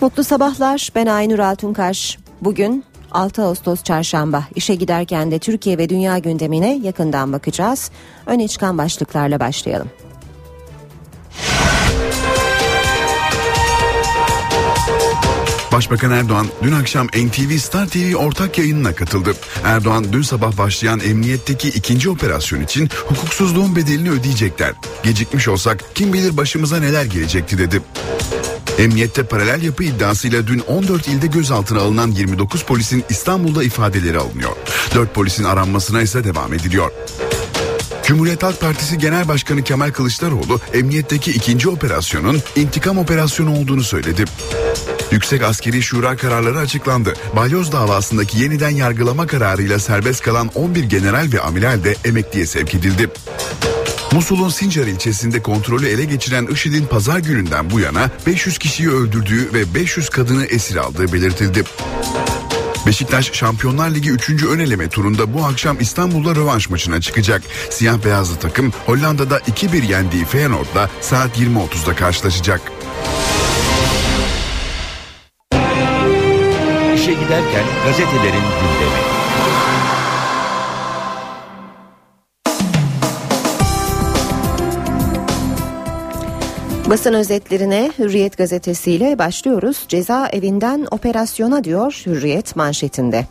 Mutlu sabahlar. Ben Aynur Altunkaş. Bugün 6 Ağustos Çarşamba. İşe giderken de Türkiye ve dünya gündemine yakından bakacağız. Öne çıkan başlıklarla başlayalım. Başbakan Erdoğan dün akşam NTV Star TV ortak yayınına katıldı. Erdoğan dün sabah başlayan emniyetteki ikinci operasyon için hukuksuzluğun bedelini ödeyecekler. Gecikmiş olsak kim bilir başımıza neler gelecekti dedi. Emniyette paralel yapı iddiasıyla dün 14 ilde gözaltına alınan 29 polisin İstanbul'da ifadeleri alınıyor. 4 polisin aranmasına ise devam ediliyor. Cumhuriyet Halk Partisi Genel Başkanı Kemal Kılıçdaroğlu emniyetteki ikinci operasyonun intikam operasyonu olduğunu söyledi. Yüksek Askeri Şura kararları açıklandı. Balyoz davasındaki yeniden yargılama kararıyla serbest kalan 11 general ve amiral de emekliye sevk edildi. Musul'un Sincar ilçesinde kontrolü ele geçiren IŞİD'in pazar gününden bu yana 500 kişiyi öldürdüğü ve 500 kadını esir aldığı belirtildi. Beşiktaş Şampiyonlar Ligi 3. ön eleme turunda bu akşam İstanbul'da rövanş maçına çıkacak. Siyah beyazlı takım Hollanda'da 2-1 yendiği Feyenoord'la saat 20.30'da karşılaşacak. İşe giderken gazetelerin gündemi. Basın özetlerine Hürriyet gazetesiyle başlıyoruz. Cezaevinden operasyona diyor Hürriyet manşetinde.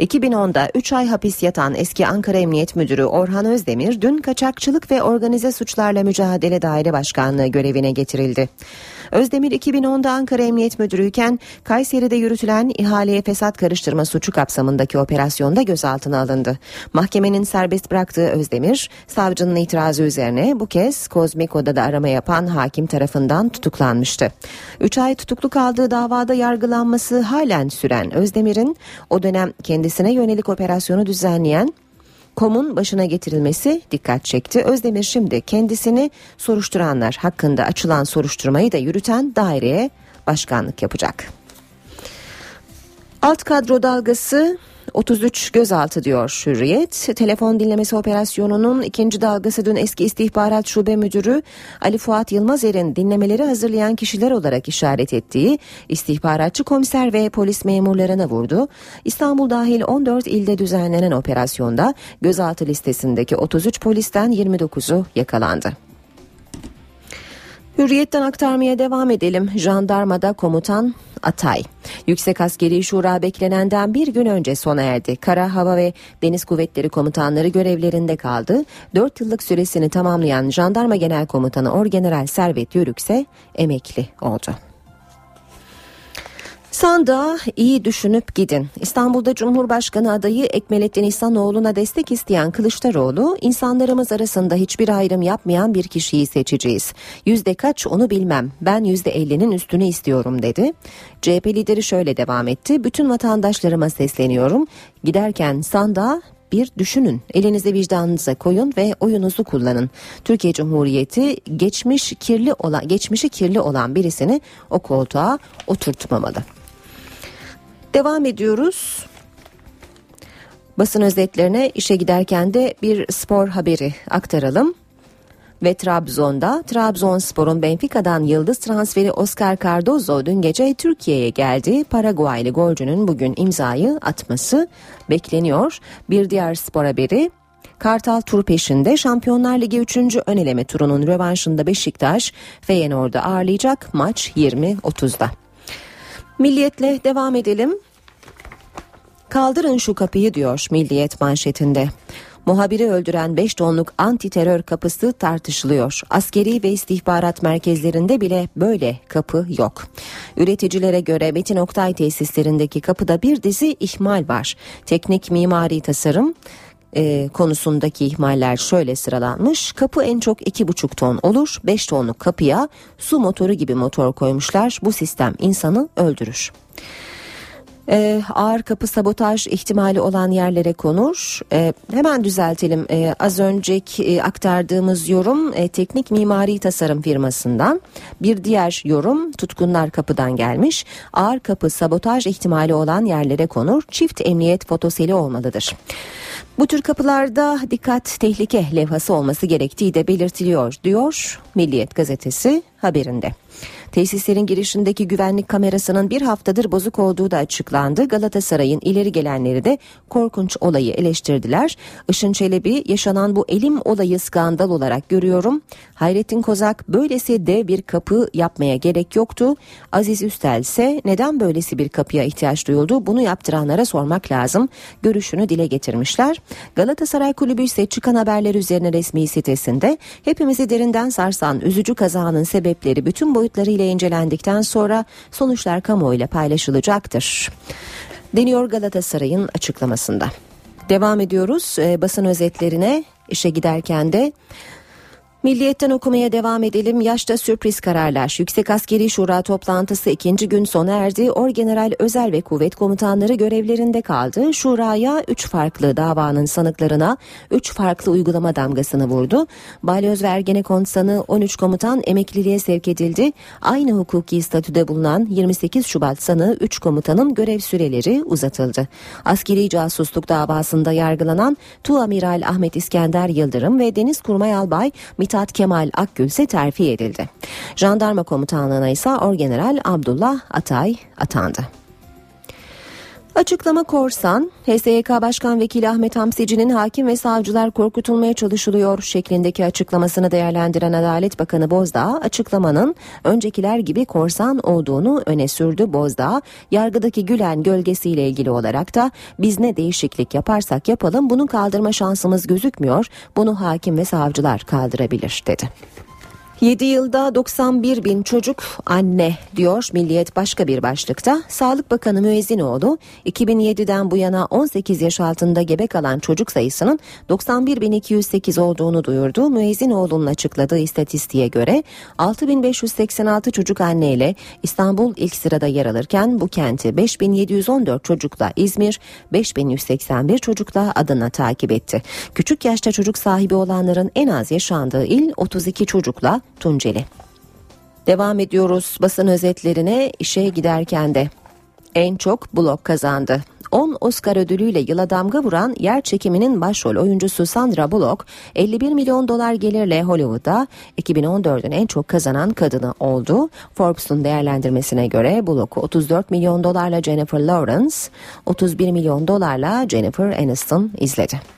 2010'da 3 ay hapis yatan eski Ankara Emniyet Müdürü Orhan Özdemir dün kaçakçılık ve organize suçlarla mücadele daire başkanlığı görevine getirildi. Özdemir 2010'da Ankara Emniyet Müdürüyken Kayseri'de yürütülen ihaleye fesat karıştırma suçu kapsamındaki operasyonda gözaltına alındı. Mahkemenin serbest bıraktığı Özdemir, savcının itirazı üzerine bu kez Kozmik Oda'da arama yapan hakim tarafından tutuklanmıştı. 3 ay tutuklu kaldığı davada yargılanması halen süren Özdemir'in o dönem kendisine yönelik operasyonu düzenleyen KOM'un başına getirilmesi dikkat çekti. Özdemir şimdi kendisini soruşturanlar hakkında açılan soruşturmayı da yürüten daireye başkanlık yapacak. Alt kadro dalgası 33 gözaltı diyor Hürriyet. Telefon dinlemesi operasyonunun ikinci dalgası dün eski istihbarat şube müdürü Ali Fuat Yılmazer'in dinlemeleri hazırlayan kişiler olarak işaret ettiği istihbaratçı komiser ve polis memurlarına vurdu. İstanbul dahil 14 ilde düzenlenen operasyonda gözaltı listesindeki 33 polisten 29'u yakalandı. Hürriyetten aktarmaya devam edelim. Jandarmada komutan Atay. Yüksek Askeri Şura beklenenden bir gün önce sona erdi. Kara, Hava ve Deniz Kuvvetleri Komutanları görevlerinde kaldı. 4 yıllık süresini tamamlayan Jandarma Genel Komutanı Orgeneral Servet Yörük ise emekli oldu. Sandığa iyi düşünüp gidin. İstanbul'da Cumhurbaşkanı adayı Ekmelettin İhsanoğlu'na destek isteyen Kılıçdaroğlu, insanlarımız arasında hiçbir ayrım yapmayan bir kişiyi seçeceğiz. Yüzde kaç onu bilmem, ben yüzde ellinin üstünü istiyorum dedi. CHP lideri şöyle devam etti, bütün vatandaşlarıma sesleniyorum. Giderken sandığa bir düşünün. Elinizi vicdanınıza koyun ve oyunuzu kullanın. Türkiye Cumhuriyeti geçmiş kirli olan geçmişi kirli olan birisini o koltuğa oturtmamalı. Devam ediyoruz. Basın özetlerine işe giderken de bir spor haberi aktaralım. Ve Trabzon'da Trabzonspor'un Benfica'dan yıldız transferi Oscar Cardozo dün gece Türkiye'ye geldi. Paraguaylı golcünün bugün imzayı atması bekleniyor. Bir diğer spor haberi Kartal tur peşinde Şampiyonlar Ligi 3. ön eleme turunun rövanşında Beşiktaş Feyenoord'u ağırlayacak maç 20.30'da. Milliyetle devam edelim. Kaldırın şu kapıyı diyor Milliyet manşetinde. Muhabiri öldüren 5 tonluk anti terör kapısı tartışılıyor. Askeri ve istihbarat merkezlerinde bile böyle kapı yok. Üreticilere göre Metin Oktay tesislerindeki kapıda bir dizi ihmal var. Teknik mimari tasarım, e, konusundaki ihmaller şöyle sıralanmış. Kapı en çok 2,5 ton olur. 5 tonluk kapıya su motoru gibi motor koymuşlar. Bu sistem insanı öldürür. Ee, ağır kapı sabotaj ihtimali olan yerlere konur. Ee, hemen düzeltelim. Ee, az önceki e, aktardığımız yorum e, teknik mimari tasarım firmasından. Bir diğer yorum tutkunlar kapıdan gelmiş. Ağır kapı sabotaj ihtimali olan yerlere konur. Çift emniyet fotoseli olmalıdır. Bu tür kapılarda dikkat tehlike levhası olması gerektiği de belirtiliyor diyor Milliyet gazetesi haberinde. Tesislerin girişindeki güvenlik kamerasının bir haftadır bozuk olduğu da açıklandı. Galatasaray'ın ileri gelenleri de korkunç olayı eleştirdiler. Işın Çelebi yaşanan bu elim olayı skandal olarak görüyorum. Hayrettin Kozak böylesi dev bir kapı yapmaya gerek yoktu. Aziz Üstel ise neden böylesi bir kapıya ihtiyaç duyuldu bunu yaptıranlara sormak lazım. Görüşünü dile getirmişler. Galatasaray Kulübü ise çıkan haberler üzerine resmi sitesinde hepimizi derinden sarsan üzücü kazanın sebepleri bütün boyutlarıyla incelendikten sonra sonuçlar kamuoyuyla paylaşılacaktır. Deniyor Galatasaray'ın açıklamasında. Devam ediyoruz e, basın özetlerine işe giderken de Milliyetten okumaya devam edelim. Yaşta sürpriz kararlar. Yüksek Askeri Şura toplantısı ikinci gün sona erdi. Orgeneral Özel ve Kuvvet Komutanları görevlerinde kaldı. Şuraya üç farklı davanın sanıklarına üç farklı uygulama damgasını vurdu. Balyoz ve Ergenekon sanığı 13 komutan emekliliğe sevk edildi. Aynı hukuki statüde bulunan 28 Şubat sanığı 3 komutanın görev süreleri uzatıldı. Askeri casusluk davasında yargılanan Tuamiral Ahmet İskender Yıldırım ve Deniz Kurmay Albay Mithat Kemal Akgül ise terfi edildi. Jandarma komutanlığına ise Orgeneral Abdullah Atay atandı. Açıklama korsan, HSYK Başkan Vekili Ahmet Hamsici'nin hakim ve savcılar korkutulmaya çalışılıyor şeklindeki açıklamasını değerlendiren Adalet Bakanı Bozdağ, açıklamanın öncekiler gibi korsan olduğunu öne sürdü. Bozdağ, yargıdaki Gülen gölgesiyle ilgili olarak da biz ne değişiklik yaparsak yapalım bunu kaldırma şansımız gözükmüyor, bunu hakim ve savcılar kaldırabilir dedi. 7 yılda 91 bin çocuk anne diyor Milliyet başka bir başlıkta. Sağlık Bakanı Müezzinoğlu 2007'den bu yana 18 yaş altında gebe kalan çocuk sayısının 91.208 olduğunu duyurdu. Müezzinoğlu'nun açıkladığı istatistiğe göre 6586 çocuk anne ile İstanbul ilk sırada yer alırken bu kenti 5714 çocukla İzmir, 5181 çocukla Adana takip etti. Küçük yaşta çocuk sahibi olanların en az yaşandığı il 32 çocukla Tunceli. Devam ediyoruz basın özetlerine işe giderken de en çok blok kazandı. 10 Oscar ödülüyle yıla damga vuran yer çekiminin başrol oyuncusu Sandra Bullock 51 milyon dolar gelirle Hollywood'da 2014'ün en çok kazanan kadını oldu. Forbes'un değerlendirmesine göre Bullock'u 34 milyon dolarla Jennifer Lawrence, 31 milyon dolarla Jennifer Aniston izledi.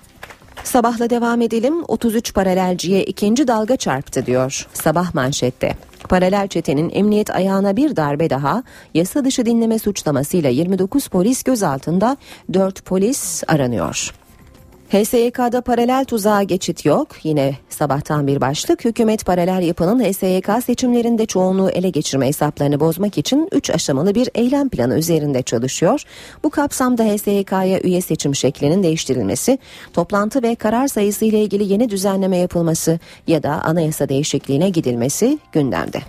Sabahla devam edelim. 33 paralelciye ikinci dalga çarptı diyor sabah manşette. Paralel çetenin emniyet ayağına bir darbe daha yasa dışı dinleme suçlamasıyla 29 polis gözaltında 4 polis aranıyor. HSYK'da paralel tuzağa geçit yok. Yine sabahtan bir başlık. Hükümet paralel yapının HSYK seçimlerinde çoğunluğu ele geçirme hesaplarını bozmak için 3 aşamalı bir eylem planı üzerinde çalışıyor. Bu kapsamda HSYK'ya üye seçim şeklinin değiştirilmesi, toplantı ve karar sayısı ile ilgili yeni düzenleme yapılması ya da anayasa değişikliğine gidilmesi gündemde.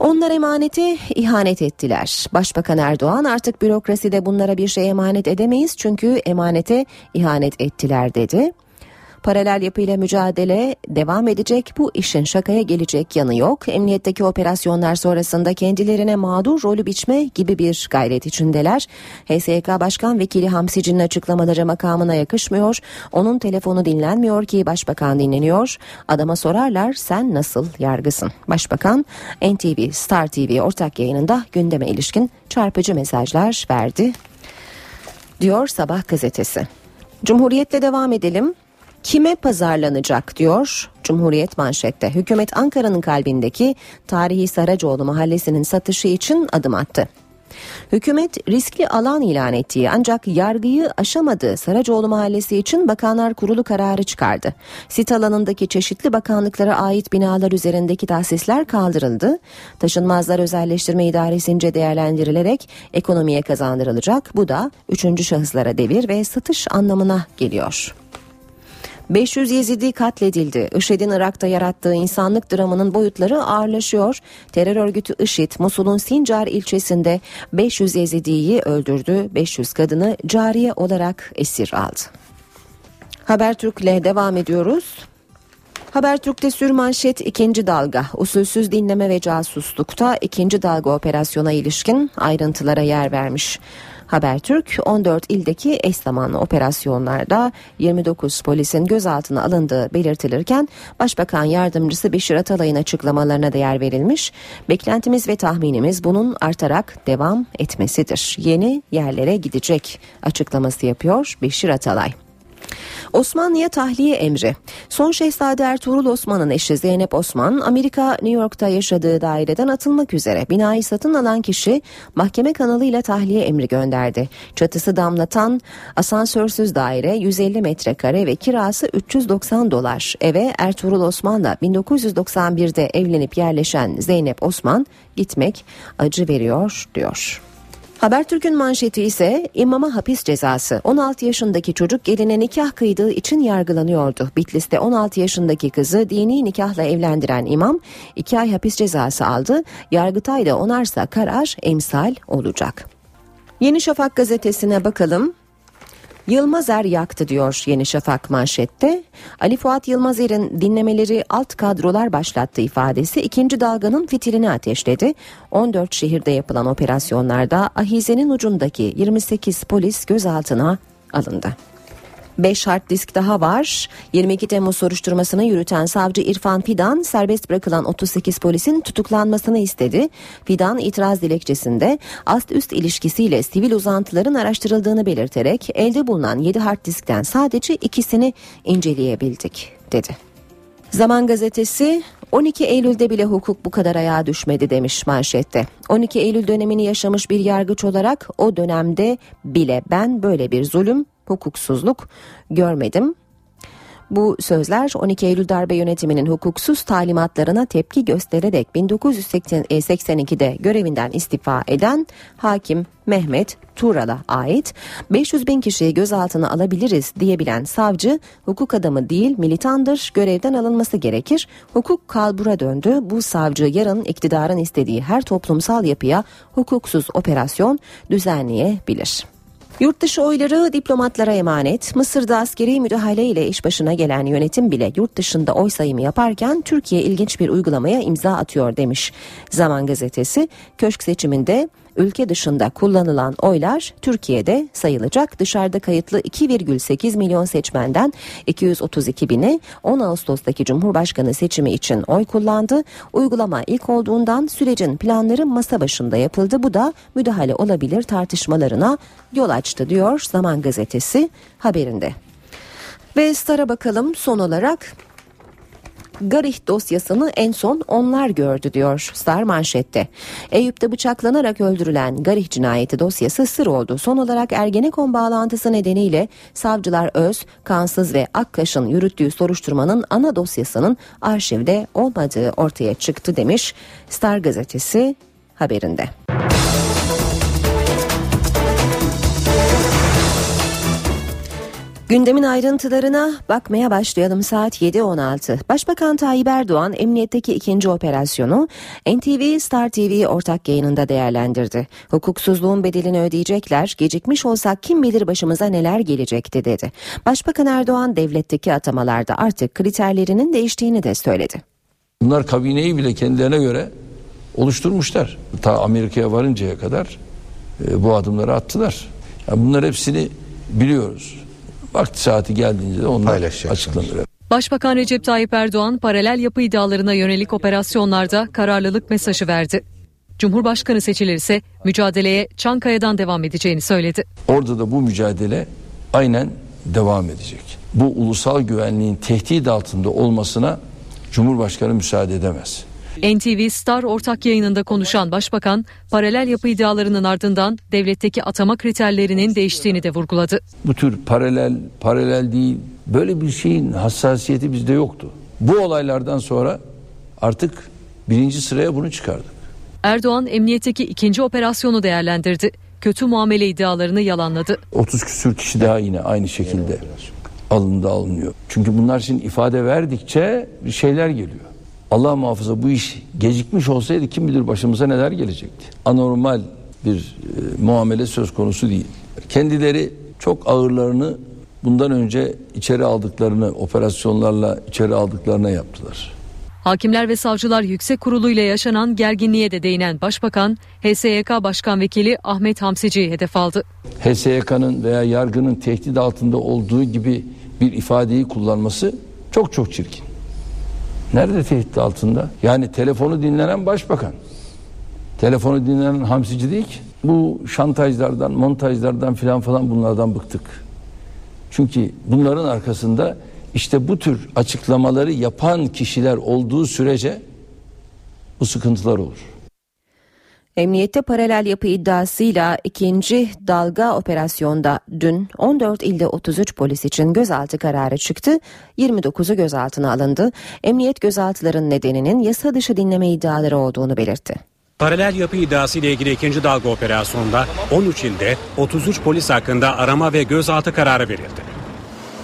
Onlar emanete ihanet ettiler. Başbakan Erdoğan artık bürokraside bunlara bir şey emanet edemeyiz çünkü emanete ihanet ettiler dedi. Paralel yapıyla mücadele devam edecek. Bu işin şakaya gelecek yanı yok. Emniyetteki operasyonlar sonrasında kendilerine mağdur rolü biçme gibi bir gayret içindeler. HSYK Başkan Vekili Hamsici'nin açıklamaları makamına yakışmıyor. Onun telefonu dinlenmiyor ki başbakan dinleniyor. Adama sorarlar sen nasıl yargısın? Başbakan NTV, Star TV ortak yayınında gündeme ilişkin çarpıcı mesajlar verdi. Diyor Sabah gazetesi. Cumhuriyetle devam edelim kime pazarlanacak diyor Cumhuriyet manşette. Hükümet Ankara'nın kalbindeki tarihi Saracoğlu mahallesinin satışı için adım attı. Hükümet riskli alan ilan ettiği ancak yargıyı aşamadığı Saracoğlu Mahallesi için Bakanlar Kurulu kararı çıkardı. Sit alanındaki çeşitli bakanlıklara ait binalar üzerindeki tahsisler kaldırıldı. Taşınmazlar özelleştirme idaresince değerlendirilerek ekonomiye kazandırılacak. Bu da üçüncü şahıslara devir ve satış anlamına geliyor. 500 Yezidi katledildi. IŞİD'in Irak'ta yarattığı insanlık dramının boyutları ağırlaşıyor. Terör örgütü IŞİD, Musul'un Sincar ilçesinde 500 Yezidi'yi öldürdü. 500 kadını cariye olarak esir aldı. Habertürk'le devam ediyoruz. Habertürk'te sürmanşet ikinci dalga, usulsüz dinleme ve casuslukta ikinci dalga operasyona ilişkin ayrıntılara yer vermiş. Habertürk 14 ildeki eş zamanlı operasyonlarda 29 polisin gözaltına alındığı belirtilirken Başbakan Yardımcısı Beşir Atalay'ın açıklamalarına değer verilmiş. Beklentimiz ve tahminimiz bunun artarak devam etmesidir. Yeni yerlere gidecek açıklaması yapıyor Beşir Atalay. Osmanlı'ya tahliye emri. Son Şehzade Ertuğrul Osman'ın eşi Zeynep Osman, Amerika New York'ta yaşadığı daireden atılmak üzere binayı satın alan kişi mahkeme kanalıyla tahliye emri gönderdi. Çatısı damlatan asansörsüz daire 150 metrekare ve kirası 390 dolar. Eve Ertuğrul Osman'la 1991'de evlenip yerleşen Zeynep Osman gitmek acı veriyor diyor. Habertürk'ün manşeti ise imama hapis cezası. 16 yaşındaki çocuk geline nikah kıydığı için yargılanıyordu. Bitlis'te 16 yaşındaki kızı dini nikahla evlendiren imam 2 ay hapis cezası aldı. Yargıtay da onarsa karar emsal olacak. Yeni Şafak gazetesine bakalım. Yılmazer yaktı diyor Yeni Şafak manşette. Ali Fuat Yılmazer'in dinlemeleri alt kadrolar başlattı ifadesi ikinci dalganın fitilini ateşledi. 14 şehirde yapılan operasyonlarda ahizenin ucundaki 28 polis gözaltına alındı. 5 hard disk daha var. 22 Temmuz soruşturmasını yürüten savcı İrfan Fidan serbest bırakılan 38 polisin tutuklanmasını istedi. Fidan itiraz dilekçesinde ast üst ilişkisiyle sivil uzantıların araştırıldığını belirterek elde bulunan 7 hard diskten sadece ikisini inceleyebildik dedi. Zaman gazetesi 12 Eylül'de bile hukuk bu kadar ayağa düşmedi demiş manşette. 12 Eylül dönemini yaşamış bir yargıç olarak o dönemde bile ben böyle bir zulüm, hukuksuzluk görmedim. Bu sözler 12 Eylül darbe yönetiminin hukuksuz talimatlarına tepki göstererek 1982'de görevinden istifa eden hakim Mehmet Tural'a ait 500 bin kişiyi gözaltına alabiliriz diyebilen savcı hukuk adamı değil militandır görevden alınması gerekir. Hukuk kalbura döndü. Bu savcı yarın iktidarın istediği her toplumsal yapıya hukuksuz operasyon düzenleyebilir. Yurt dışı oyları diplomatlara emanet. Mısır'da askeri müdahale ile iş başına gelen yönetim bile yurt dışında oy sayımı yaparken Türkiye ilginç bir uygulamaya imza atıyor demiş. Zaman gazetesi köşk seçiminde ülke dışında kullanılan oylar Türkiye'de sayılacak. Dışarıda kayıtlı 2,8 milyon seçmenden 232 bini 10 Ağustos'taki Cumhurbaşkanı seçimi için oy kullandı. Uygulama ilk olduğundan sürecin planları masa başında yapıldı. Bu da müdahale olabilir tartışmalarına yol açtı diyor Zaman Gazetesi haberinde. Ve Star'a bakalım son olarak Garih dosyasını en son onlar gördü diyor Star manşette. Eyüp'te bıçaklanarak öldürülen Garih cinayeti dosyası sır oldu. Son olarak Ergenekon bağlantısı nedeniyle savcılar Öz, Kansız ve Akkaş'ın yürüttüğü soruşturmanın ana dosyasının arşivde olmadığı ortaya çıktı demiş Star gazetesi haberinde. Gündemin ayrıntılarına bakmaya başlayalım saat 7.16. Başbakan Tayyip Erdoğan emniyetteki ikinci operasyonu NTV Star TV ortak yayınında değerlendirdi. Hukuksuzluğun bedelini ödeyecekler, gecikmiş olsak kim bilir başımıza neler gelecekti dedi. Başbakan Erdoğan devletteki atamalarda artık kriterlerinin değiştiğini de söyledi. Bunlar kabineyi bile kendilerine göre oluşturmuşlar. Ta Amerika'ya varıncaya kadar e, bu adımları attılar. Yani bunlar hepsini biliyoruz. Vakti saati geldiğince de onlar açıklanır. Başbakan Recep Tayyip Erdoğan paralel yapı iddialarına yönelik operasyonlarda kararlılık mesajı verdi. Cumhurbaşkanı seçilirse mücadeleye Çankaya'dan devam edeceğini söyledi. Orada da bu mücadele aynen devam edecek. Bu ulusal güvenliğin tehdit altında olmasına Cumhurbaşkanı müsaade edemez. NTV Star ortak yayınında konuşan başbakan paralel yapı iddialarının ardından devletteki atama kriterlerinin değiştiğini de vurguladı. Bu tür paralel paralel değil böyle bir şeyin hassasiyeti bizde yoktu. Bu olaylardan sonra artık birinci sıraya bunu çıkardık. Erdoğan emniyetteki ikinci operasyonu değerlendirdi. Kötü muamele iddialarını yalanladı. 30 küsür kişi daha yine aynı şekilde alındı alınıyor. Çünkü bunlar için ifade verdikçe şeyler geliyor. Allah muhafaza bu iş gecikmiş olsaydı kim bilir başımıza neler gelecekti. Anormal bir e, muamele söz konusu değil. Kendileri çok ağırlarını bundan önce içeri aldıklarını operasyonlarla içeri aldıklarına yaptılar. Hakimler ve Savcılar Yüksek Kurulu ile yaşanan gerginliğe de değinen Başbakan, HSYK Başkan Vekili Ahmet Hamsici'yi hedef aldı. HSYK'nın veya yargının tehdit altında olduğu gibi bir ifadeyi kullanması çok çok çirkin. Nerede tehdit altında? Yani telefonu dinlenen başbakan. Telefonu dinlenen hamsici değil ki. Bu şantajlardan, montajlardan filan falan bunlardan bıktık. Çünkü bunların arkasında işte bu tür açıklamaları yapan kişiler olduğu sürece bu sıkıntılar olur. Emniyette paralel yapı iddiasıyla ikinci dalga operasyonda dün 14 ilde 33 polis için gözaltı kararı çıktı. 29'u gözaltına alındı. Emniyet gözaltıların nedeninin yasa dışı dinleme iddiaları olduğunu belirtti. Paralel yapı iddiası ile ilgili ikinci dalga operasyonda 13 ilde 33 polis hakkında arama ve gözaltı kararı verildi.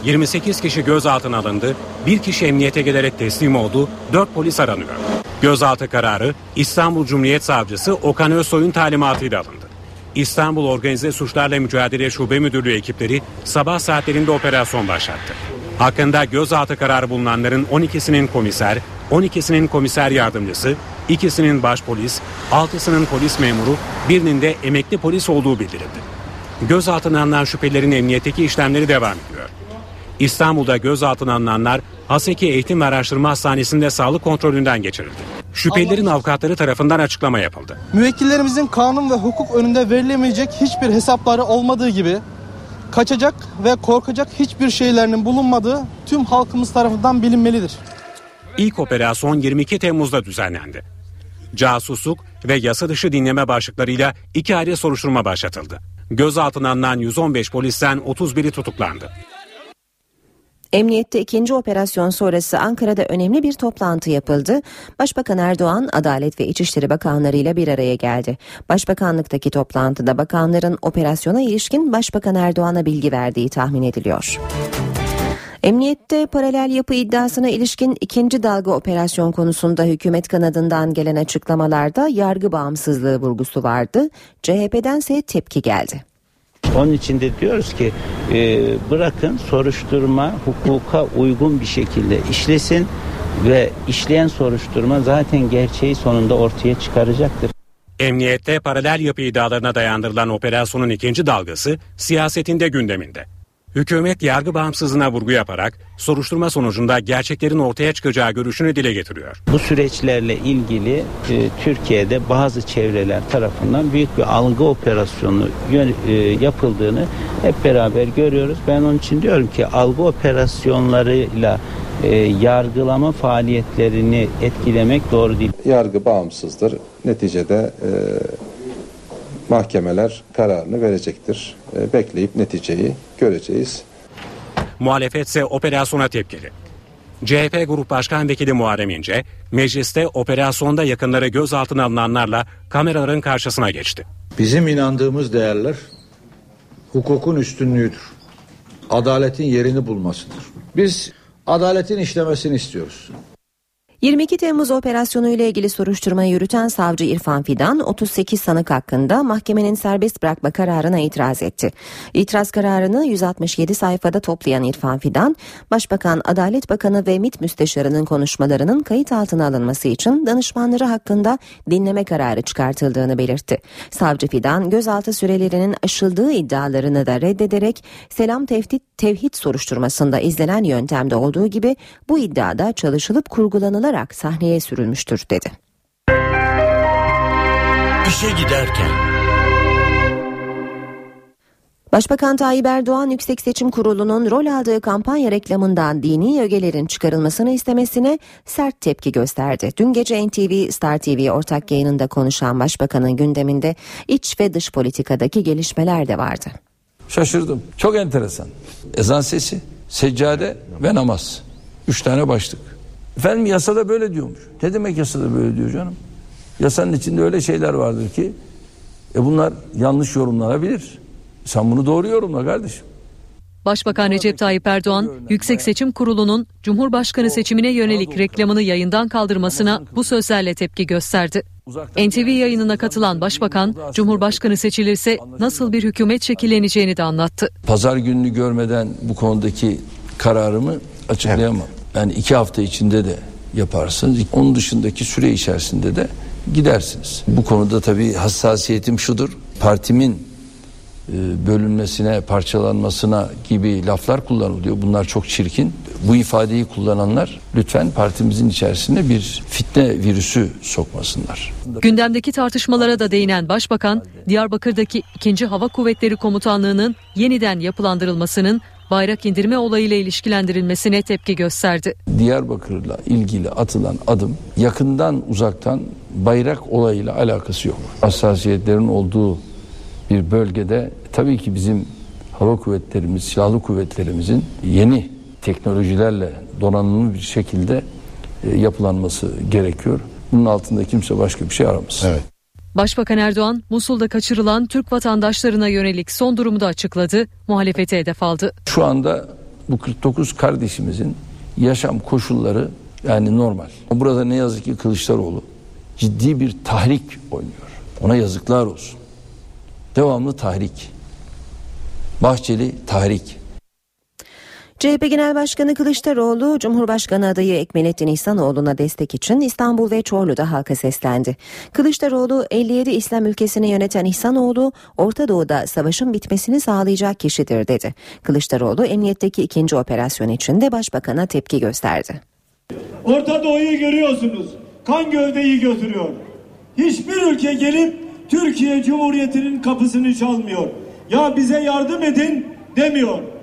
28 kişi gözaltına alındı, bir kişi emniyete gelerek teslim oldu, 4 polis aranıyor. Gözaltı kararı İstanbul Cumhuriyet Savcısı Okan Özsoy'un talimatıyla alındı. İstanbul Organize Suçlarla Mücadele Şube Müdürlüğü ekipleri sabah saatlerinde operasyon başlattı. Hakkında gözaltı kararı bulunanların 12'sinin komiser, 12'sinin komiser yardımcısı, ikisinin başpolis, 6'sının polis memuru, birinin de emekli polis olduğu bildirildi. Gözaltına alınan şüphelerin emniyetteki işlemleri devam ediyor. İstanbul'da gözaltına alınanlar Haseki Eğitim ve Araştırma Hastanesi'nde sağlık kontrolünden geçirildi. Şüphelilerin avukatları tarafından açıklama yapıldı. Müvekkillerimizin kanun ve hukuk önünde verilemeyecek hiçbir hesapları olmadığı gibi kaçacak ve korkacak hiçbir şeylerinin bulunmadığı tüm halkımız tarafından bilinmelidir. İlk operasyon 22 Temmuz'da düzenlendi. Casusluk ve yasa dışı dinleme başlıklarıyla iki ayrı soruşturma başlatıldı. Gözaltına alınan 115 polisten 31'i tutuklandı. Emniyette ikinci operasyon sonrası Ankara'da önemli bir toplantı yapıldı. Başbakan Erdoğan, Adalet ve İçişleri Bakanları ile bir araya geldi. Başbakanlıktaki toplantıda bakanların operasyona ilişkin Başbakan Erdoğan'a bilgi verdiği tahmin ediliyor. Emniyette paralel yapı iddiasına ilişkin ikinci dalga operasyon konusunda hükümet kanadından gelen açıklamalarda yargı bağımsızlığı vurgusu vardı. CHP'dense tepki geldi. Onun için de diyoruz ki e, bırakın soruşturma hukuka uygun bir şekilde işlesin ve işleyen soruşturma zaten gerçeği sonunda ortaya çıkaracaktır. Emniyette paralel yapı iddialarına dayandırılan operasyonun ikinci dalgası siyasetinde gündeminde. Hükümet yargı bağımsızlığına vurgu yaparak soruşturma sonucunda gerçeklerin ortaya çıkacağı görüşünü dile getiriyor. Bu süreçlerle ilgili e, Türkiye'de bazı çevreler tarafından büyük bir algı operasyonu e, yapıldığını hep beraber görüyoruz. Ben onun için diyorum ki algı operasyonlarıyla e, yargılama faaliyetlerini etkilemek doğru değil. Yargı bağımsızdır. Neticede e, mahkemeler kararını verecektir. E, bekleyip neticeyi göreceğiz. Muhalefet ise operasyona tepkili. CHP Grup Başkan Vekili Muharrem İnce, mecliste operasyonda yakınları gözaltına alınanlarla kameraların karşısına geçti. Bizim inandığımız değerler hukukun üstünlüğüdür. Adaletin yerini bulmasıdır. Biz adaletin işlemesini istiyoruz. 22 Temmuz operasyonu ile ilgili soruşturmayı yürüten savcı İrfan Fidan 38 sanık hakkında mahkemenin serbest bırakma kararına itiraz etti. İtiraz kararını 167 sayfada toplayan İrfan Fidan, Başbakan, Adalet Bakanı ve MİT Müsteşarı'nın konuşmalarının kayıt altına alınması için danışmanları hakkında dinleme kararı çıkartıldığını belirtti. Savcı Fidan, gözaltı sürelerinin aşıldığı iddialarını da reddederek Selam Tevhid, tevhid soruşturmasında izlenen yöntemde olduğu gibi bu iddiada çalışılıp kurgulanılarak olarak sahneye sürülmüştür dedi. İşe giderken Başbakan Tayyip Erdoğan Yüksek Seçim Kurulu'nun rol aldığı kampanya reklamından dini ögelerin çıkarılmasını istemesine sert tepki gösterdi. Dün gece NTV Star TV ortak yayınında konuşan Başbakanın gündeminde iç ve dış politikadaki gelişmeler de vardı. Şaşırdım. Çok enteresan. Ezan sesi, seccade ve namaz. Üç tane başlık. Efendim yasada böyle diyormuş. Ne demek yasada böyle diyor canım? Yasanın içinde öyle şeyler vardır ki e bunlar yanlış yorumlanabilir. Sen bunu doğru yorumla kardeşim. Başbakan Recep Tayyip Erdoğan, Yüksek Seçim Kurulu'nun Cumhurbaşkanı seçimine yönelik reklamını yayından kaldırmasına bu sözlerle tepki gösterdi. NTV yayınına katılan Başbakan, Cumhurbaşkanı seçilirse nasıl bir hükümet şekilleneceğini de anlattı. Pazar gününü görmeden bu konudaki kararımı açıklayamam. Yani iki hafta içinde de yaparsınız. Onun dışındaki süre içerisinde de gidersiniz. Bu konuda tabii hassasiyetim şudur. Partimin e, bölünmesine, parçalanmasına gibi laflar kullanılıyor. Bunlar çok çirkin. Bu ifadeyi kullananlar lütfen partimizin içerisine bir fitne virüsü sokmasınlar. Gündemdeki tartışmalara da değinen Başbakan, Diyarbakır'daki 2. Hava Kuvvetleri Komutanlığı'nın yeniden yapılandırılmasının bayrak indirme olayıyla ilişkilendirilmesine tepki gösterdi. Diyarbakır'la ilgili atılan adım yakından uzaktan bayrak olayıyla alakası yok. Hassasiyetlerin olduğu bir bölgede tabii ki bizim hava kuvvetlerimiz, silahlı kuvvetlerimizin yeni teknolojilerle donanımlı bir şekilde e, yapılanması gerekiyor. Bunun altında kimse başka bir şey aramaz. Evet. Başbakan Erdoğan, Musul'da kaçırılan Türk vatandaşlarına yönelik son durumu da açıkladı, muhalefete hedef aldı. Şu anda bu 49 kardeşimizin yaşam koşulları yani normal. Burada ne yazık ki Kılıçdaroğlu ciddi bir tahrik oynuyor. Ona yazıklar olsun. Devamlı tahrik. Bahçeli tahrik. CHP Genel Başkanı Kılıçdaroğlu, Cumhurbaşkanı adayı Ekmelettin İhsanoğlu'na destek için İstanbul ve Çorlu'da halka seslendi. Kılıçdaroğlu, 57 İslam ülkesini yöneten İhsanoğlu, Orta Doğu'da savaşın bitmesini sağlayacak kişidir dedi. Kılıçdaroğlu, emniyetteki ikinci operasyon için de Başbakan'a tepki gösterdi. Orta Doğu'yu görüyorsunuz. Kan gövdeyi götürüyor. Hiçbir ülke gelip Türkiye Cumhuriyeti'nin kapısını çalmıyor. Ya bize yardım edin demiyor.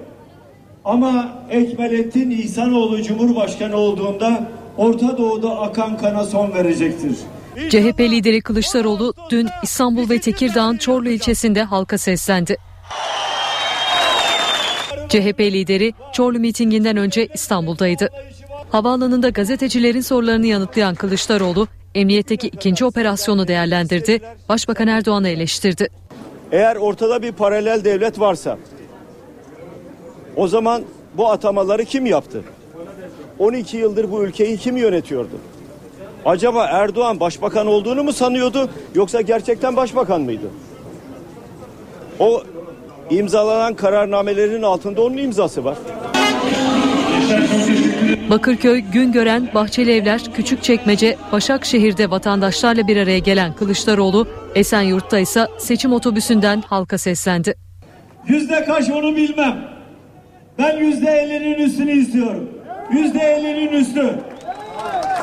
Ama Ekmelettin İhsanoğlu Cumhurbaşkanı olduğunda Orta Doğu'da akan kana son verecektir. CHP lideri Kılıçdaroğlu dün İstanbul ve Tekirdağ'ın Çorlu ilçesinde halka seslendi. CHP lideri Çorlu mitinginden önce İstanbul'daydı. Havaalanında gazetecilerin sorularını yanıtlayan Kılıçdaroğlu, emniyetteki ikinci operasyonu değerlendirdi, Başbakan Erdoğan'ı eleştirdi. Eğer ortada bir paralel devlet varsa o zaman bu atamaları kim yaptı? 12 yıldır bu ülkeyi kim yönetiyordu? Acaba Erdoğan başbakan olduğunu mu sanıyordu yoksa gerçekten başbakan mıydı? O imzalanan kararnamelerin altında onun imzası var. Bakırköy, Güngören, Bahçelievler, Küçükçekmece, Başakşehir'de vatandaşlarla bir araya gelen Kılıçdaroğlu, Esenyurt'ta ise seçim otobüsünden halka seslendi. Yüzde kaç onu bilmem. Ben yüzde ellinin üstünü istiyorum. Yüzde ellinin üstü.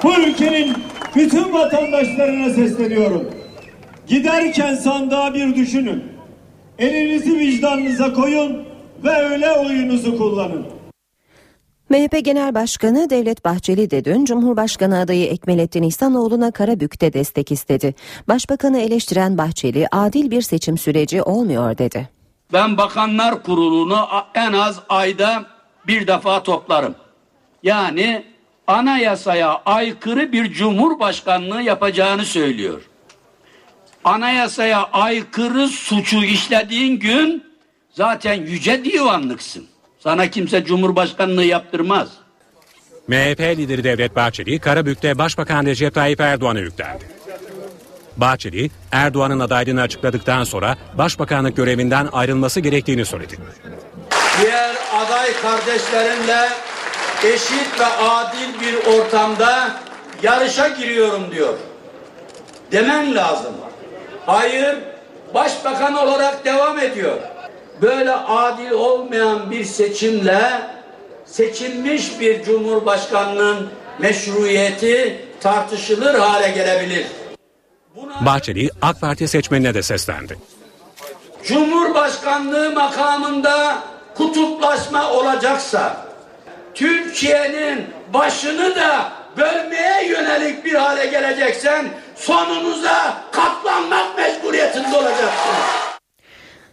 Bu ülkenin bütün vatandaşlarına sesleniyorum. Giderken sandığa bir düşünün. Elinizi vicdanınıza koyun ve öyle oyunuzu kullanın. MHP Genel Başkanı Devlet Bahçeli de dün Cumhurbaşkanı adayı Ekmelettin İhsanoğlu'na Karabük'te destek istedi. Başbakanı eleştiren Bahçeli adil bir seçim süreci olmuyor dedi. Ben bakanlar kurulunu en az ayda bir defa toplarım. Yani anayasaya aykırı bir cumhurbaşkanlığı yapacağını söylüyor. Anayasaya aykırı suçu işlediğin gün zaten yüce divanlıksın. Sana kimse cumhurbaşkanlığı yaptırmaz. MHP lideri Devlet Bahçeli, Karabük'te Başbakan Recep Tayyip Erdoğan'a yüklendi. Bahçeli, Erdoğan'ın adaylığını açıkladıktan sonra başbakanlık görevinden ayrılması gerektiğini söyledi. Diğer aday kardeşlerimle eşit ve adil bir ortamda yarışa giriyorum diyor. Demen lazım. Hayır, başbakan olarak devam ediyor. Böyle adil olmayan bir seçimle seçilmiş bir cumhurbaşkanının meşruiyeti tartışılır hale gelebilir. Bahçeli, AK Parti seçmenine de seslendi. Cumhurbaşkanlığı makamında kutuplaşma olacaksa, Türkiye'nin başını da bölmeye yönelik bir hale geleceksen sonunuza katlanmak mecburiyetinde olacaksınız.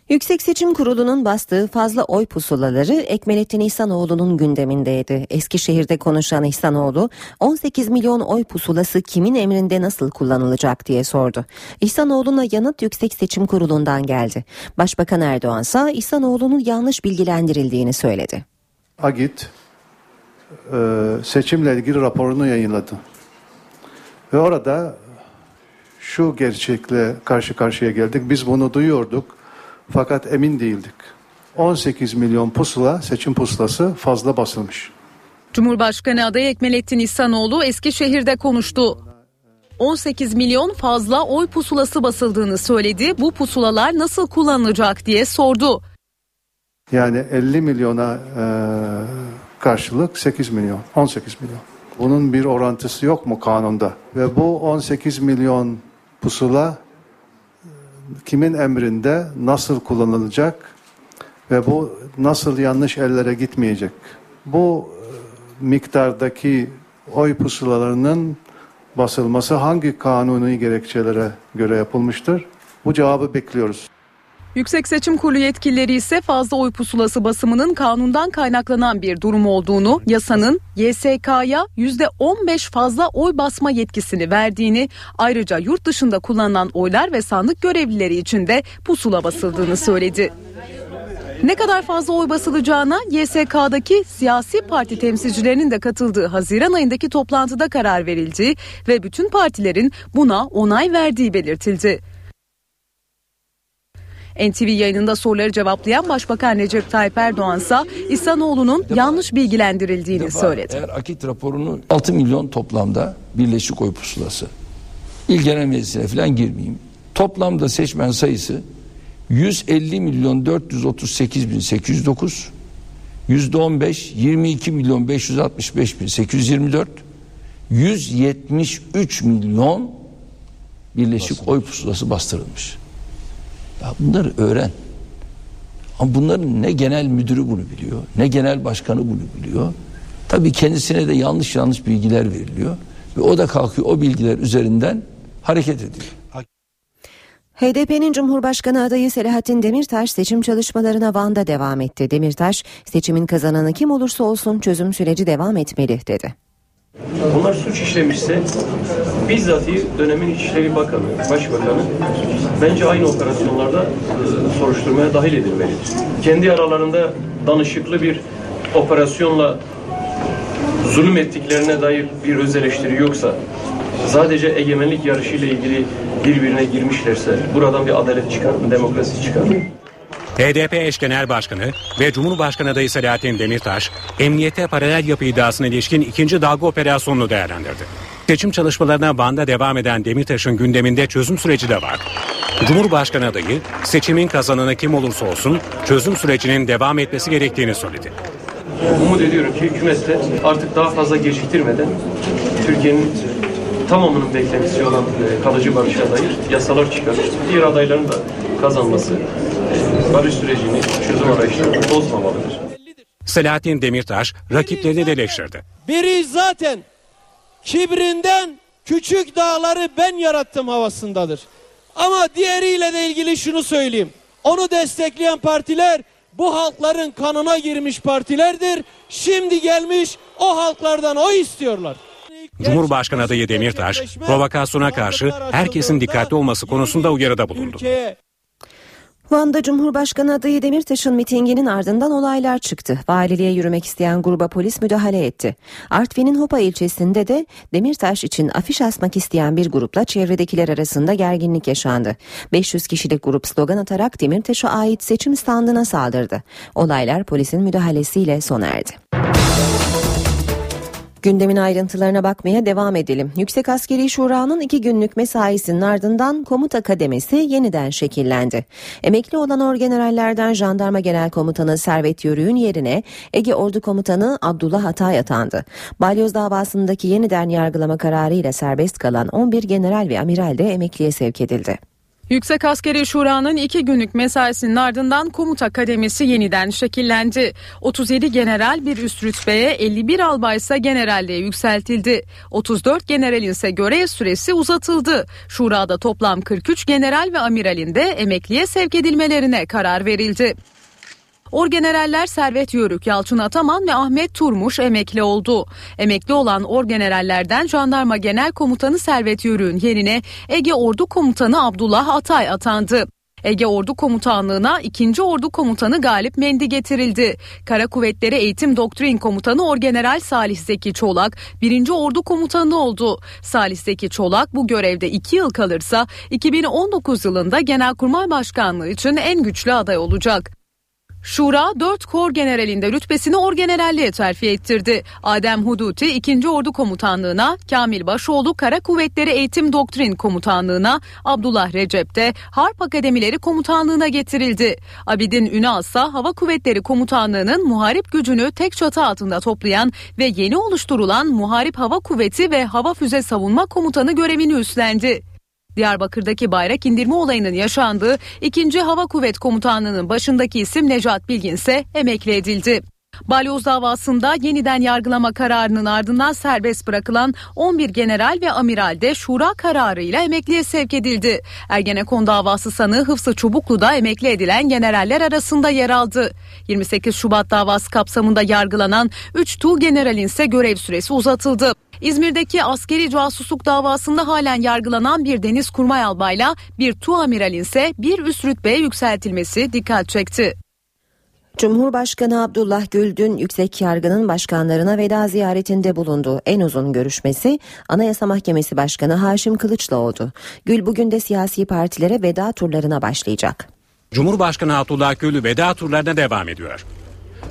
Yüksek Seçim Kurulu'nun bastığı fazla oy pusulaları Ekmelettin İhsanoğlu'nun gündemindeydi. Eskişehir'de konuşan İhsanoğlu 18 milyon oy pusulası kimin emrinde nasıl kullanılacak diye sordu. İhsanoğlu'na yanıt Yüksek Seçim Kurulu'ndan geldi. Başbakan Erdoğan ise İhsanoğlu'nun yanlış bilgilendirildiğini söyledi. Agit e, seçimle ilgili raporunu yayınladı. Ve orada şu gerçekle karşı karşıya geldik. Biz bunu duyuyorduk. Fakat emin değildik. 18 milyon pusula, seçim pusulası fazla basılmış. Cumhurbaşkanı adayı Ekmelettin İhsanoğlu Eskişehir'de konuştu. 18 milyon fazla oy pusulası basıldığını söyledi. Bu pusulalar nasıl kullanılacak diye sordu. Yani 50 milyona e, karşılık 8 milyon, 18 milyon. Bunun bir orantısı yok mu kanunda? Ve bu 18 milyon pusula kimin emrinde nasıl kullanılacak ve bu nasıl yanlış ellere gitmeyecek? Bu e, miktardaki oy pusulalarının basılması hangi kanuni gerekçelere göre yapılmıştır? Bu cevabı bekliyoruz. Yüksek Seçim Kurulu yetkilileri ise fazla oy pusulası basımının kanundan kaynaklanan bir durum olduğunu, yasanın YSK'ya %15 fazla oy basma yetkisini verdiğini, ayrıca yurt dışında kullanılan oylar ve sandık görevlileri için de pusula basıldığını söyledi. Ne kadar fazla oy basılacağına YSK'daki siyasi parti temsilcilerinin de katıldığı Haziran ayındaki toplantıda karar verildi ve bütün partilerin buna onay verdiği belirtildi. NTV yayınında soruları cevaplayan Başbakan Recep Tayyip Erdoğan ise İhsanoğlu'nun yanlış bilgilendirildiğini söyledi. Eğer akit raporunu 6 milyon toplamda birleşik oy pusulası. İl Genel Meclisi'ne falan girmeyeyim. Toplamda seçmen sayısı 150 milyon 438 bin 809 yüzde 15 22 milyon 565 bin 824 173 milyon birleşik oy pusulası bastırılmış. Ya bunları öğren. Ama bunların ne genel müdürü bunu biliyor, ne genel başkanı bunu biliyor. Tabii kendisine de yanlış yanlış bilgiler veriliyor ve o da kalkıyor o bilgiler üzerinden hareket ediyor. HDP'nin Cumhurbaşkanı adayı Selahattin Demirtaş seçim çalışmalarına Van'da devam etti. Demirtaş, seçimin kazananı kim olursa olsun çözüm süreci devam etmeli dedi. Onlar suç işlemişse bizzatihi dönemin İçişleri Bakanı, Başbakanı bence aynı operasyonlarda e, soruşturmaya dahil edilmelidir. Kendi aralarında danışıklı bir operasyonla zulüm ettiklerine dair bir öz eleştiri yoksa sadece egemenlik yarışıyla ilgili birbirine girmişlerse buradan bir adalet çıkar demokrasi çıkar? HDP eş genel başkanı ve Cumhurbaşkanı adayı Selahattin Demirtaş, emniyete paralel yapı iddiasına ilişkin ikinci dalga operasyonunu değerlendirdi. Seçim çalışmalarına Van'da devam eden Demirtaş'ın gündeminde çözüm süreci de var. Cumhurbaşkanı adayı seçimin kazananı kim olursa olsun çözüm sürecinin devam etmesi gerektiğini söyledi. Umut ediyorum ki hükümette artık daha fazla geciktirmeden Türkiye'nin tamamının beklentisi olan e, kalıcı barışa dair yasalar çıkarır. Diğer adayların da kazanması barış sürecini, çözüm arayışlarını bozmamalıdır. Selahattin Demirtaş rakiplerini de eleştirdi. Biri zaten kibrinden küçük dağları ben yarattım havasındadır. Ama diğeriyle de ilgili şunu söyleyeyim. Onu destekleyen partiler bu halkların kanına girmiş partilerdir. Şimdi gelmiş o halklardan o istiyorlar. Cumhurbaşkanı adayı Demirtaş, provokasyona karşı herkesin dikkatli olması konusunda uyarıda bulundu. Van'da Cumhurbaşkanı adayı Demirtaş'ın mitinginin ardından olaylar çıktı. Valiliğe yürümek isteyen gruba polis müdahale etti. Artvin'in Hopa ilçesinde de Demirtaş için afiş asmak isteyen bir grupla çevredekiler arasında gerginlik yaşandı. 500 kişilik grup slogan atarak Demirtaş'a ait seçim standına saldırdı. Olaylar polisin müdahalesiyle sona erdi. Gündemin ayrıntılarına bakmaya devam edelim. Yüksek Askeri Şura'nın iki günlük mesaisinin ardından komuta kademesi yeniden şekillendi. Emekli olan orgenerallerden Jandarma Genel Komutanı Servet Yörük'ün yerine Ege Ordu Komutanı Abdullah Atay atandı. Balyoz davasındaki yeniden yargılama kararıyla serbest kalan 11 general ve amiral de emekliye sevk edildi. Yüksek Askeri Şura'nın iki günlük mesaisinin ardından komuta kademesi yeniden şekillendi. 37 general bir üst rütbeye 51 albay ise generalliğe yükseltildi. 34 generalin ise görev süresi uzatıldı. Şura'da toplam 43 general ve amiralin de emekliye sevk edilmelerine karar verildi. Orgeneraller Servet Yörük, Yalçın Ataman ve Ahmet Turmuş emekli oldu. Emekli olan orgenerallerden Jandarma Genel Komutanı Servet Yörük'ün yerine Ege Ordu Komutanı Abdullah Atay atandı. Ege Ordu Komutanlığı'na 2. Ordu Komutanı Galip Mendi getirildi. Kara Kuvvetleri Eğitim Doktrin Komutanı Orgeneral Salih Zeki Çolak 1. Ordu Komutanı oldu. Salih Zeki Çolak bu görevde 2 yıl kalırsa 2019 yılında Genelkurmay Başkanlığı için en güçlü aday olacak. Şura 4 kor generalinde rütbesini orgeneralliğe terfi ettirdi. Adem Huduti 2. Ordu Komutanlığına, Kamil Başoğlu Kara Kuvvetleri Eğitim Doktrin Komutanlığına, Abdullah Recep de Harp Akademileri Komutanlığına getirildi. Abidin Ünal ise Hava Kuvvetleri Komutanlığı'nın muharip gücünü tek çatı altında toplayan ve yeni oluşturulan Muharip Hava Kuvveti ve Hava Füze Savunma Komutanı görevini üstlendi. Diyarbakır'daki bayrak indirme olayının yaşandığı 2. Hava Kuvvet Komutanlığı'nın başındaki isim Necat Bilgin ise emekli edildi. Balyoz davasında yeniden yargılama kararının ardından serbest bırakılan 11 general ve amiral de şura kararıyla emekliye sevk edildi. Ergenekon davası sanığı Hıfzı Çubuklu'da emekli edilen generaller arasında yer aldı. 28 Şubat davası kapsamında yargılanan 3 Tu generalin ise görev süresi uzatıldı. İzmir'deki askeri casusluk davasında halen yargılanan bir deniz kurmay albayla bir Tu amiralin ise bir üst rütbeye yükseltilmesi dikkat çekti. Cumhurbaşkanı Abdullah Gül dün yüksek yargının başkanlarına veda ziyaretinde bulundu. En uzun görüşmesi Anayasa Mahkemesi Başkanı Haşim Kılıç'la oldu. Gül bugün de siyasi partilere veda turlarına başlayacak. Cumhurbaşkanı Abdullah Gül veda turlarına devam ediyor.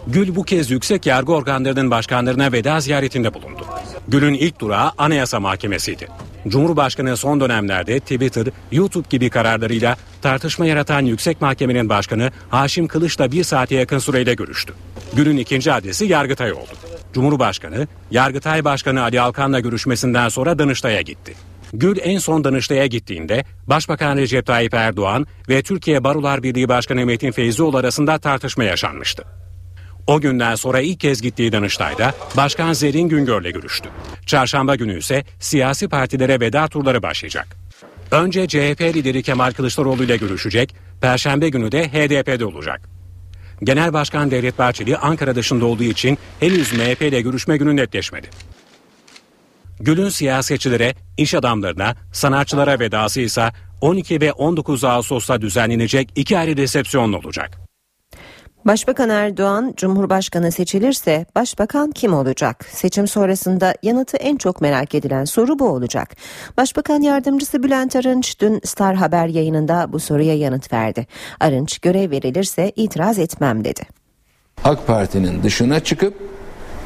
Gül bu kez yüksek yargı organlarının başkanlarına veda ziyaretinde bulundu. Gül'ün ilk durağı Anayasa Mahkemesi'ydi. Cumhurbaşkanı son dönemlerde Twitter, YouTube gibi kararlarıyla tartışma yaratan Yüksek Mahkemenin Başkanı Haşim Kılıç'la bir saate yakın süreyle görüştü. Gül'ün ikinci adresi Yargıtay oldu. Cumhurbaşkanı, Yargıtay Başkanı Ali Alkan'la görüşmesinden sonra Danıştay'a gitti. Gül en son Danıştay'a gittiğinde Başbakan Recep Tayyip Erdoğan ve Türkiye Barolar Birliği Başkanı Metin Feyzioğlu arasında tartışma yaşanmıştı. O günden sonra ilk kez gittiği Danıştay'da Başkan Zerrin Güngör'le görüştü. Çarşamba günü ise siyasi partilere veda turları başlayacak. Önce CHP lideri Kemal Kılıçdaroğlu ile görüşecek, Perşembe günü de HDP'de olacak. Genel Başkan Devlet Bahçeli Ankara dışında olduğu için henüz MHP ile görüşme günü netleşmedi. Gül'ün siyasetçilere, iş adamlarına, sanatçılara vedası ise 12 ve 19 Ağustos'ta düzenlenecek iki ayrı resepsiyonla olacak. Başbakan Erdoğan Cumhurbaşkanı seçilirse başbakan kim olacak? Seçim sonrasında yanıtı en çok merak edilen soru bu olacak. Başbakan yardımcısı Bülent Arınç dün Star Haber yayınında bu soruya yanıt verdi. Arınç görev verilirse itiraz etmem dedi. AK Parti'nin dışına çıkıp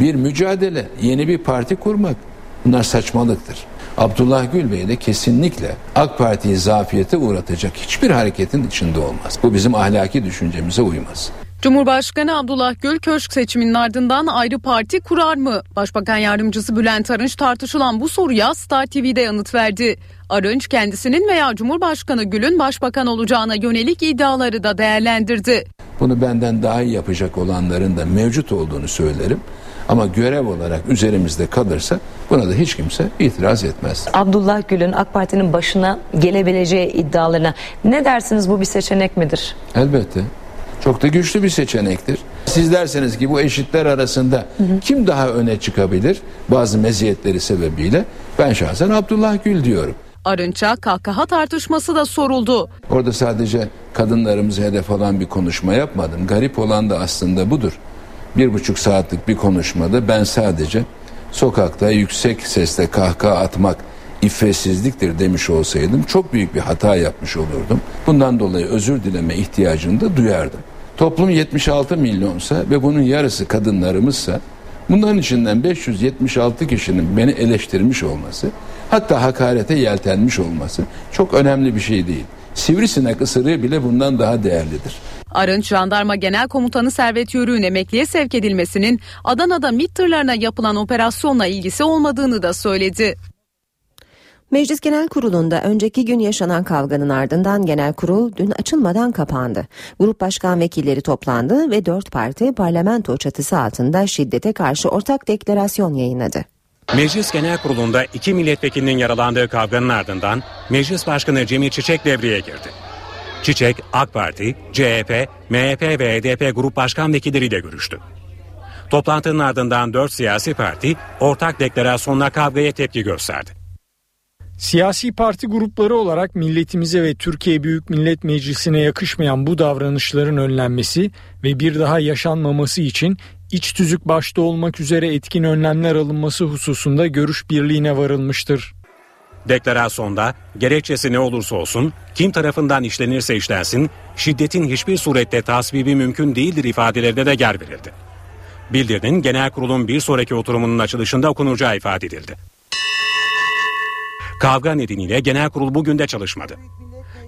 bir mücadele, yeni bir parti kurmak bunlar saçmalıktır. Abdullah Gül Bey de kesinlikle AK Parti'yi zafiyete uğratacak hiçbir hareketin içinde olmaz. Bu bizim ahlaki düşüncemize uymaz. Cumhurbaşkanı Abdullah Gül köşk seçiminin ardından ayrı parti kurar mı? Başbakan yardımcısı Bülent Arınç tartışılan bu soruya Star TV'de yanıt verdi. Arınç kendisinin veya Cumhurbaşkanı Gül'ün başbakan olacağına yönelik iddiaları da değerlendirdi. Bunu benden daha iyi yapacak olanların da mevcut olduğunu söylerim. Ama görev olarak üzerimizde kalırsa buna da hiç kimse itiraz etmez. Abdullah Gül'ün AK Parti'nin başına gelebileceği iddialarına ne dersiniz bu bir seçenek midir? Elbette. Çok da güçlü bir seçenektir. Siz derseniz ki bu eşitler arasında hı hı. kim daha öne çıkabilir bazı meziyetleri sebebiyle ben şahsen Abdullah Gül diyorum. Arınç'a kahkaha tartışması da soruldu. Orada sadece kadınlarımızı hedef alan bir konuşma yapmadım. Garip olan da aslında budur. Bir buçuk saatlik bir konuşmada ben sadece sokakta yüksek sesle kahkaha atmak iffetsizliktir demiş olsaydım çok büyük bir hata yapmış olurdum. Bundan dolayı özür dileme ihtiyacını da duyardım. Toplum 76 milyonsa ve bunun yarısı kadınlarımızsa bunların içinden 576 kişinin beni eleştirmiş olması hatta hakarete yeltenmiş olması çok önemli bir şey değil. Sivrisinek ısırığı bile bundan daha değerlidir. Arınç Jandarma Genel Komutanı Servet Yörük'ün emekliye sevk edilmesinin Adana'da MİT tırlarına yapılan operasyonla ilgisi olmadığını da söyledi. Meclis Genel Kurulu'nda önceki gün yaşanan kavganın ardından genel kurul dün açılmadan kapandı. Grup başkan vekilleri toplandı ve dört parti parlamento çatısı altında şiddete karşı ortak deklarasyon yayınladı. Meclis Genel Kurulu'nda iki milletvekilinin yaralandığı kavganın ardından Meclis Başkanı Cemil Çiçek devreye girdi. Çiçek, AK Parti, CHP, MHP ve HDP grup başkan vekilleriyle görüştü. Toplantının ardından dört siyasi parti ortak deklarasyonla kavgaya tepki gösterdi. Siyasi parti grupları olarak milletimize ve Türkiye Büyük Millet Meclisi'ne yakışmayan bu davranışların önlenmesi ve bir daha yaşanmaması için iç tüzük başta olmak üzere etkin önlemler alınması hususunda görüş birliğine varılmıştır. Deklarasyonda gerekçesi ne olursa olsun, kim tarafından işlenirse işlensin, şiddetin hiçbir surette tasvibi mümkün değildir ifadelerine de yer verildi. Bildirinin genel kurulun bir sonraki oturumunun açılışında okunacağı ifade edildi. Kavga nedeniyle genel kurul bugün de çalışmadı.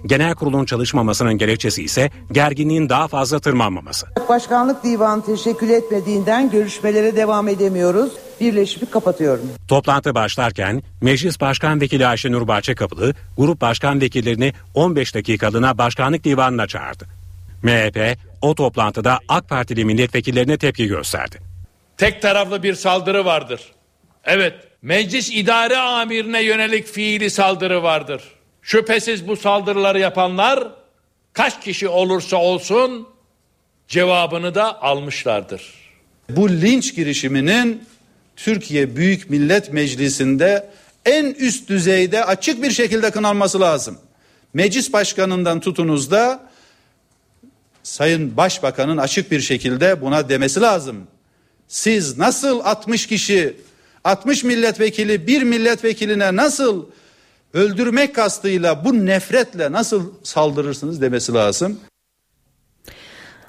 Genel kurulun çalışmamasının gerekçesi ise gerginliğin daha fazla tırmanmaması. Başkanlık Divanı teşekkül etmediğinden görüşmelere devam edemiyoruz. Birleşimi kapatıyorum. Toplantı başlarken Meclis Başkan Vekili Ayşenur Bahçekapılı grup başkan vekillerini 15 dakikalığına Başkanlık Divanı'na çağırdı. MHP o toplantıda AK Partili milletvekillerine tepki gösterdi. Tek taraflı bir saldırı vardır. Evet, meclis idare amirine yönelik fiili saldırı vardır. Şüphesiz bu saldırıları yapanlar kaç kişi olursa olsun cevabını da almışlardır. Bu linç girişiminin Türkiye Büyük Millet Meclisi'nde en üst düzeyde açık bir şekilde kınanması lazım. Meclis başkanından tutunuz da Sayın Başbakan'ın açık bir şekilde buna demesi lazım. Siz nasıl 60 kişi, 60 milletvekili bir milletvekiline nasıl öldürmek kastıyla bu nefretle nasıl saldırırsınız demesi lazım.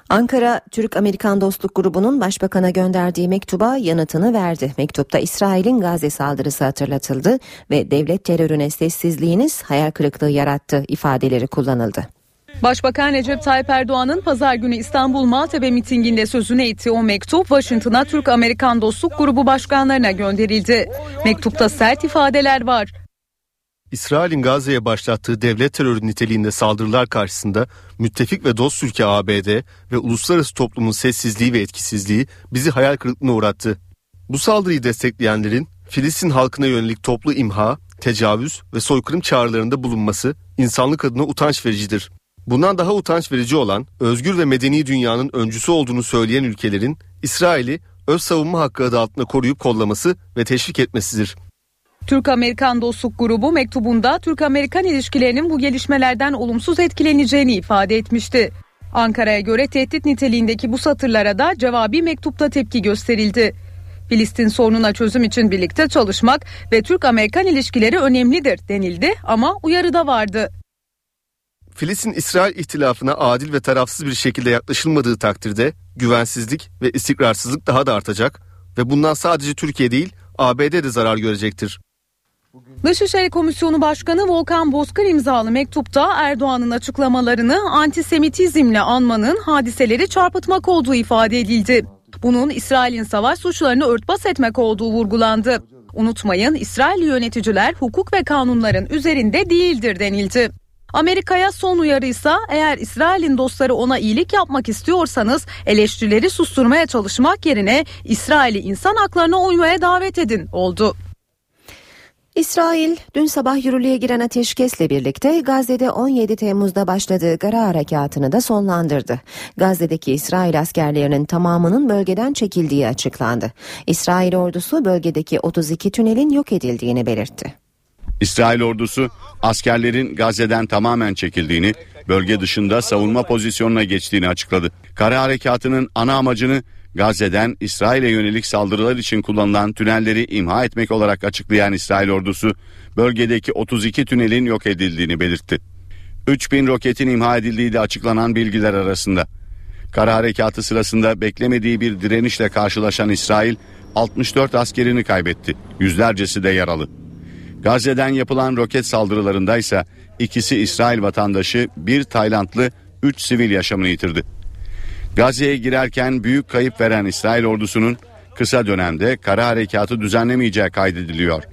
Ankara Türk-Amerikan Dostluk Grubu'nun başbakana gönderdiği mektuba yanıtını verdi. Mektupta İsrail'in Gazze saldırısı hatırlatıldı ve devlet terörüne sessizliğiniz hayal kırıklığı yarattı ifadeleri kullanıldı. Başbakan Recep Tayyip Erdoğan'ın pazar günü İstanbul Maltepe mitinginde sözüne ettiği o mektup Washington'a Türk-Amerikan Dostluk Grubu başkanlarına gönderildi. Mektupta sert ifadeler var. İsrail'in Gazze'ye başlattığı devlet terörü niteliğinde saldırılar karşısında müttefik ve dost ülke ABD ve uluslararası toplumun sessizliği ve etkisizliği bizi hayal kırıklığına uğrattı. Bu saldırıyı destekleyenlerin Filistin halkına yönelik toplu imha, tecavüz ve soykırım çağrılarında bulunması insanlık adına utanç vericidir. Bundan daha utanç verici olan özgür ve medeni dünyanın öncüsü olduğunu söyleyen ülkelerin İsrail'i öz savunma hakkı adı altında koruyup kollaması ve teşvik etmesidir. Türk-Amerikan Dostluk Grubu mektubunda Türk-Amerikan ilişkilerinin bu gelişmelerden olumsuz etkileneceğini ifade etmişti. Ankara'ya göre tehdit niteliğindeki bu satırlara da cevabi mektupta tepki gösterildi. Filistin sorununa çözüm için birlikte çalışmak ve Türk-Amerikan ilişkileri önemlidir denildi ama uyarıda vardı. Filistin-İsrail ihtilafına adil ve tarafsız bir şekilde yaklaşılmadığı takdirde güvensizlik ve istikrarsızlık daha da artacak ve bundan sadece Türkiye değil ABD de zarar görecektir. Dışişleri Komisyonu Başkanı Volkan Bozkır imzalı mektupta Erdoğan'ın açıklamalarını antisemitizmle anmanın hadiseleri çarpıtmak olduğu ifade edildi. Bunun İsrail'in savaş suçlarını örtbas etmek olduğu vurgulandı. Unutmayın İsrail yöneticiler hukuk ve kanunların üzerinde değildir denildi. Amerika'ya son uyarıysa eğer İsrail'in dostları ona iyilik yapmak istiyorsanız eleştirileri susturmaya çalışmak yerine İsrail'i insan haklarına uymaya davet edin oldu. İsrail dün sabah yürürlüğe giren ateşkesle birlikte Gazze'de 17 Temmuz'da başladığı Gara Harekatı'nı da sonlandırdı. Gazze'deki İsrail askerlerinin tamamının bölgeden çekildiği açıklandı. İsrail ordusu bölgedeki 32 tünelin yok edildiğini belirtti. İsrail ordusu askerlerin Gazze'den tamamen çekildiğini, bölge dışında savunma pozisyonuna geçtiğini açıkladı. Kara harekatının ana amacını Gazze'den İsrail'e yönelik saldırılar için kullanılan tünelleri imha etmek olarak açıklayan İsrail ordusu bölgedeki 32 tünelin yok edildiğini belirtti. 3000 roketin imha edildiği de açıklanan bilgiler arasında. Kara harekatı sırasında beklemediği bir direnişle karşılaşan İsrail 64 askerini kaybetti. Yüzlercesi de yaralı. Gazze'den yapılan roket saldırılarında ise ikisi İsrail vatandaşı, bir Taylandlı, üç sivil yaşamını yitirdi. Gazze'ye girerken büyük kayıp veren İsrail ordusunun kısa dönemde kara harekatı düzenlemeyeceği kaydediliyor.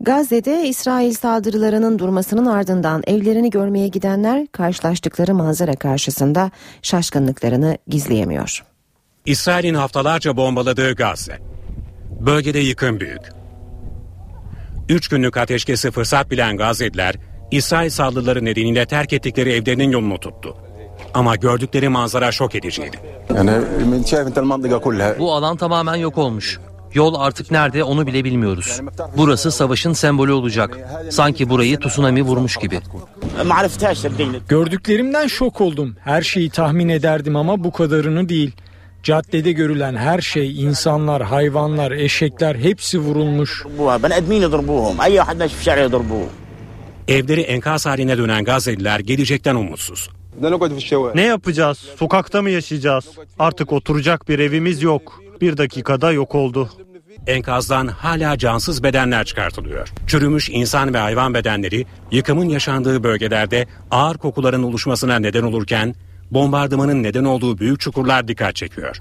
Gazze'de İsrail saldırılarının durmasının ardından evlerini görmeye gidenler karşılaştıkları manzara karşısında şaşkınlıklarını gizleyemiyor. İsrail'in haftalarca bombaladığı Gazze. Bölgede yıkım büyük. Üç günlük ateşkesi fırsat bilen Gazze'liler İsrail saldırıları nedeniyle terk ettikleri evlerinin yolunu tuttu. Ama gördükleri manzara şok ediciydi. Bu alan tamamen yok olmuş. Yol artık nerede onu bile bilmiyoruz. Burası savaşın sembolü olacak. Sanki burayı tsunami vurmuş gibi. Gördüklerimden şok oldum. Her şeyi tahmin ederdim ama bu kadarını değil. Caddede görülen her şey, insanlar, hayvanlar, eşekler hepsi vurulmuş. Evleri enkaz haline dönen Gazze'liler gelecekten umutsuz. Ne yapacağız? Sokakta mı yaşayacağız? Artık oturacak bir evimiz yok. Bir dakikada yok oldu. Enkazdan hala cansız bedenler çıkartılıyor. Çürümüş insan ve hayvan bedenleri yıkımın yaşandığı bölgelerde ağır kokuların oluşmasına neden olurken bombardımanın neden olduğu büyük çukurlar dikkat çekiyor.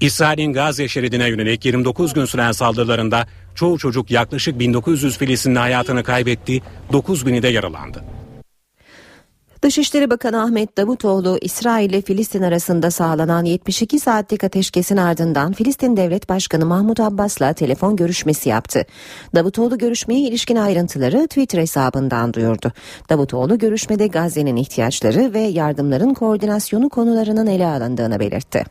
İsrail'in Gazze şeridine yönelik 29 gün süren saldırılarında çoğu çocuk yaklaşık 1900 Filistinli hayatını kaybetti, 9000'i de yaralandı. Dışişleri Bakanı Ahmet Davutoğlu, İsrail ile Filistin arasında sağlanan 72 saatlik ateşkesin ardından Filistin Devlet Başkanı Mahmut Abbas'la telefon görüşmesi yaptı. Davutoğlu görüşmeye ilişkin ayrıntıları Twitter hesabından duyurdu. Davutoğlu görüşmede Gazze'nin ihtiyaçları ve yardımların koordinasyonu konularının ele alındığını belirtti.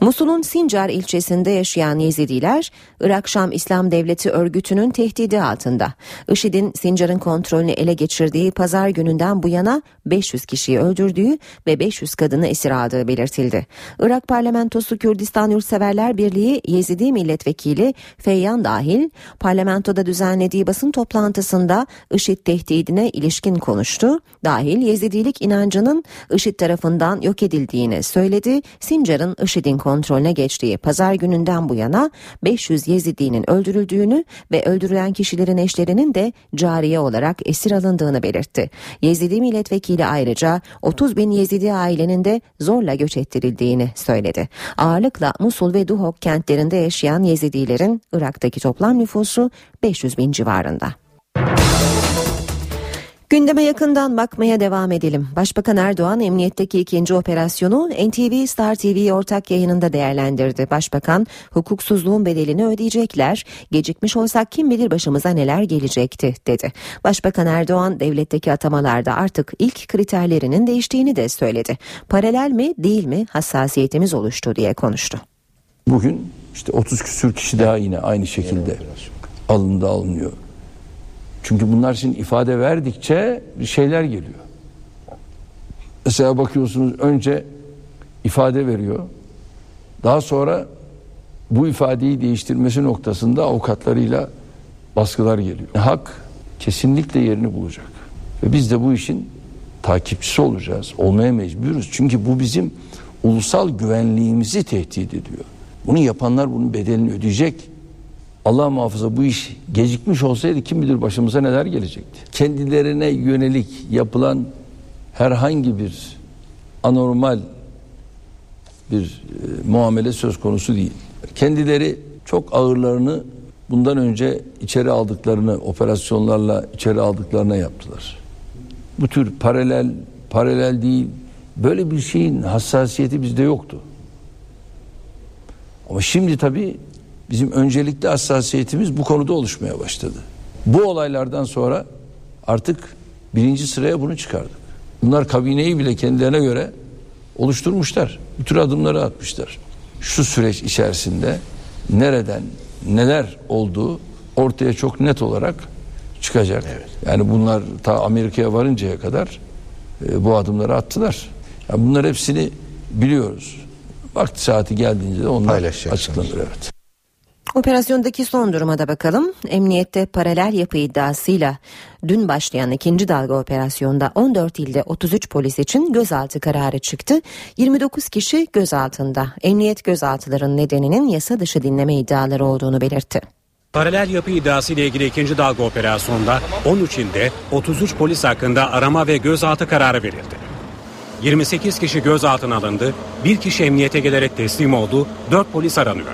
Musul'un Sincar ilçesinde yaşayan Yezidiler, Irak Şam İslam Devleti örgütünün tehdidi altında. IŞİD'in Sincar'ın kontrolünü ele geçirdiği pazar gününden bu yana 500 kişiyi öldürdüğü ve 500 kadını esir aldığı belirtildi. Irak Parlamentosu Kürdistan Yurtseverler Birliği Yezidi Milletvekili Feyyan dahil parlamentoda düzenlediği basın toplantısında IŞİD tehdidine ilişkin konuştu. Dahil Yezidilik inancının IŞİD tarafından yok edildiğini söyledi. Sincar'ın IŞİD'in kontrolüne geçtiği pazar gününden bu yana 500 Yezidinin öldürüldüğünü ve öldürülen kişilerin eşlerinin de cariye olarak esir alındığını belirtti. Yezidi milletvekili ayrıca 30 bin Yezidi ailenin de zorla göç ettirildiğini söyledi. Ağırlıkla Musul ve Duhok kentlerinde yaşayan Yezidilerin Irak'taki toplam nüfusu 500 bin civarında. Gündeme yakından bakmaya devam edelim. Başbakan Erdoğan emniyetteki ikinci operasyonu NTV Star TV ortak yayınında değerlendirdi. Başbakan hukuksuzluğun bedelini ödeyecekler. Gecikmiş olsak kim bilir başımıza neler gelecekti dedi. Başbakan Erdoğan devletteki atamalarda artık ilk kriterlerinin değiştiğini de söyledi. Paralel mi değil mi hassasiyetimiz oluştu diye konuştu. Bugün işte 30 küsür kişi daha yine aynı şekilde alındı alınıyor. Çünkü bunlar için ifade verdikçe şeyler geliyor. Mesela bakıyorsunuz önce ifade veriyor. Daha sonra bu ifadeyi değiştirmesi noktasında avukatlarıyla baskılar geliyor. Hak kesinlikle yerini bulacak. Ve biz de bu işin takipçisi olacağız. Olmaya mecburuz. Çünkü bu bizim ulusal güvenliğimizi tehdit ediyor. Bunu yapanlar bunun bedelini ödeyecek. Allah muhafaza bu iş gecikmiş olsaydı kim bilir başımıza neler gelecekti. Kendilerine yönelik yapılan herhangi bir anormal bir e, muamele söz konusu değil. Kendileri çok ağırlarını bundan önce içeri aldıklarını operasyonlarla içeri aldıklarına yaptılar. Bu tür paralel paralel değil böyle bir şeyin hassasiyeti bizde yoktu. Ama şimdi tabii bizim öncelikli hassasiyetimiz bu konuda oluşmaya başladı. Bu olaylardan sonra artık birinci sıraya bunu çıkardık. Bunlar kabineyi bile kendilerine göre oluşturmuşlar. Bu tür adımları atmışlar. Şu süreç içerisinde nereden neler olduğu ortaya çok net olarak çıkacak. Evet. Yani bunlar ta Amerika'ya varıncaya kadar e, bu adımları attılar. Yani bunlar hepsini biliyoruz. Vakti saati geldiğince de onlar açıklanır evet. Operasyondaki son duruma da bakalım. Emniyette paralel yapı iddiasıyla dün başlayan ikinci dalga operasyonda 14 ilde 33 polis için gözaltı kararı çıktı. 29 kişi gözaltında. Emniyet gözaltıların nedeninin yasa dışı dinleme iddiaları olduğunu belirtti. Paralel yapı iddiası ile ilgili ikinci dalga operasyonda 13 ilde 33 polis hakkında arama ve gözaltı kararı verildi. 28 kişi gözaltına alındı, bir kişi emniyete gelerek teslim oldu, 4 polis aranıyor.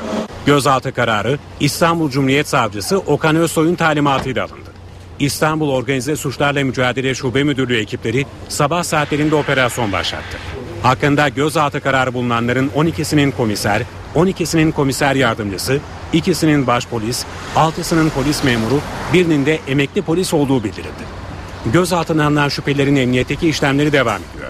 Gözaltı kararı İstanbul Cumhuriyet Savcısı Okan Özsoy'un talimatıyla alındı. İstanbul Organize Suçlarla Mücadele Şube Müdürlüğü ekipleri sabah saatlerinde operasyon başlattı. Hakkında gözaltı kararı bulunanların 12'sinin komiser, 12'sinin komiser yardımcısı, ikisinin başpolis, 6'sının polis memuru, birinin de emekli polis olduğu bildirildi. Gözaltına alınan şüphelerin emniyetteki işlemleri devam ediyor.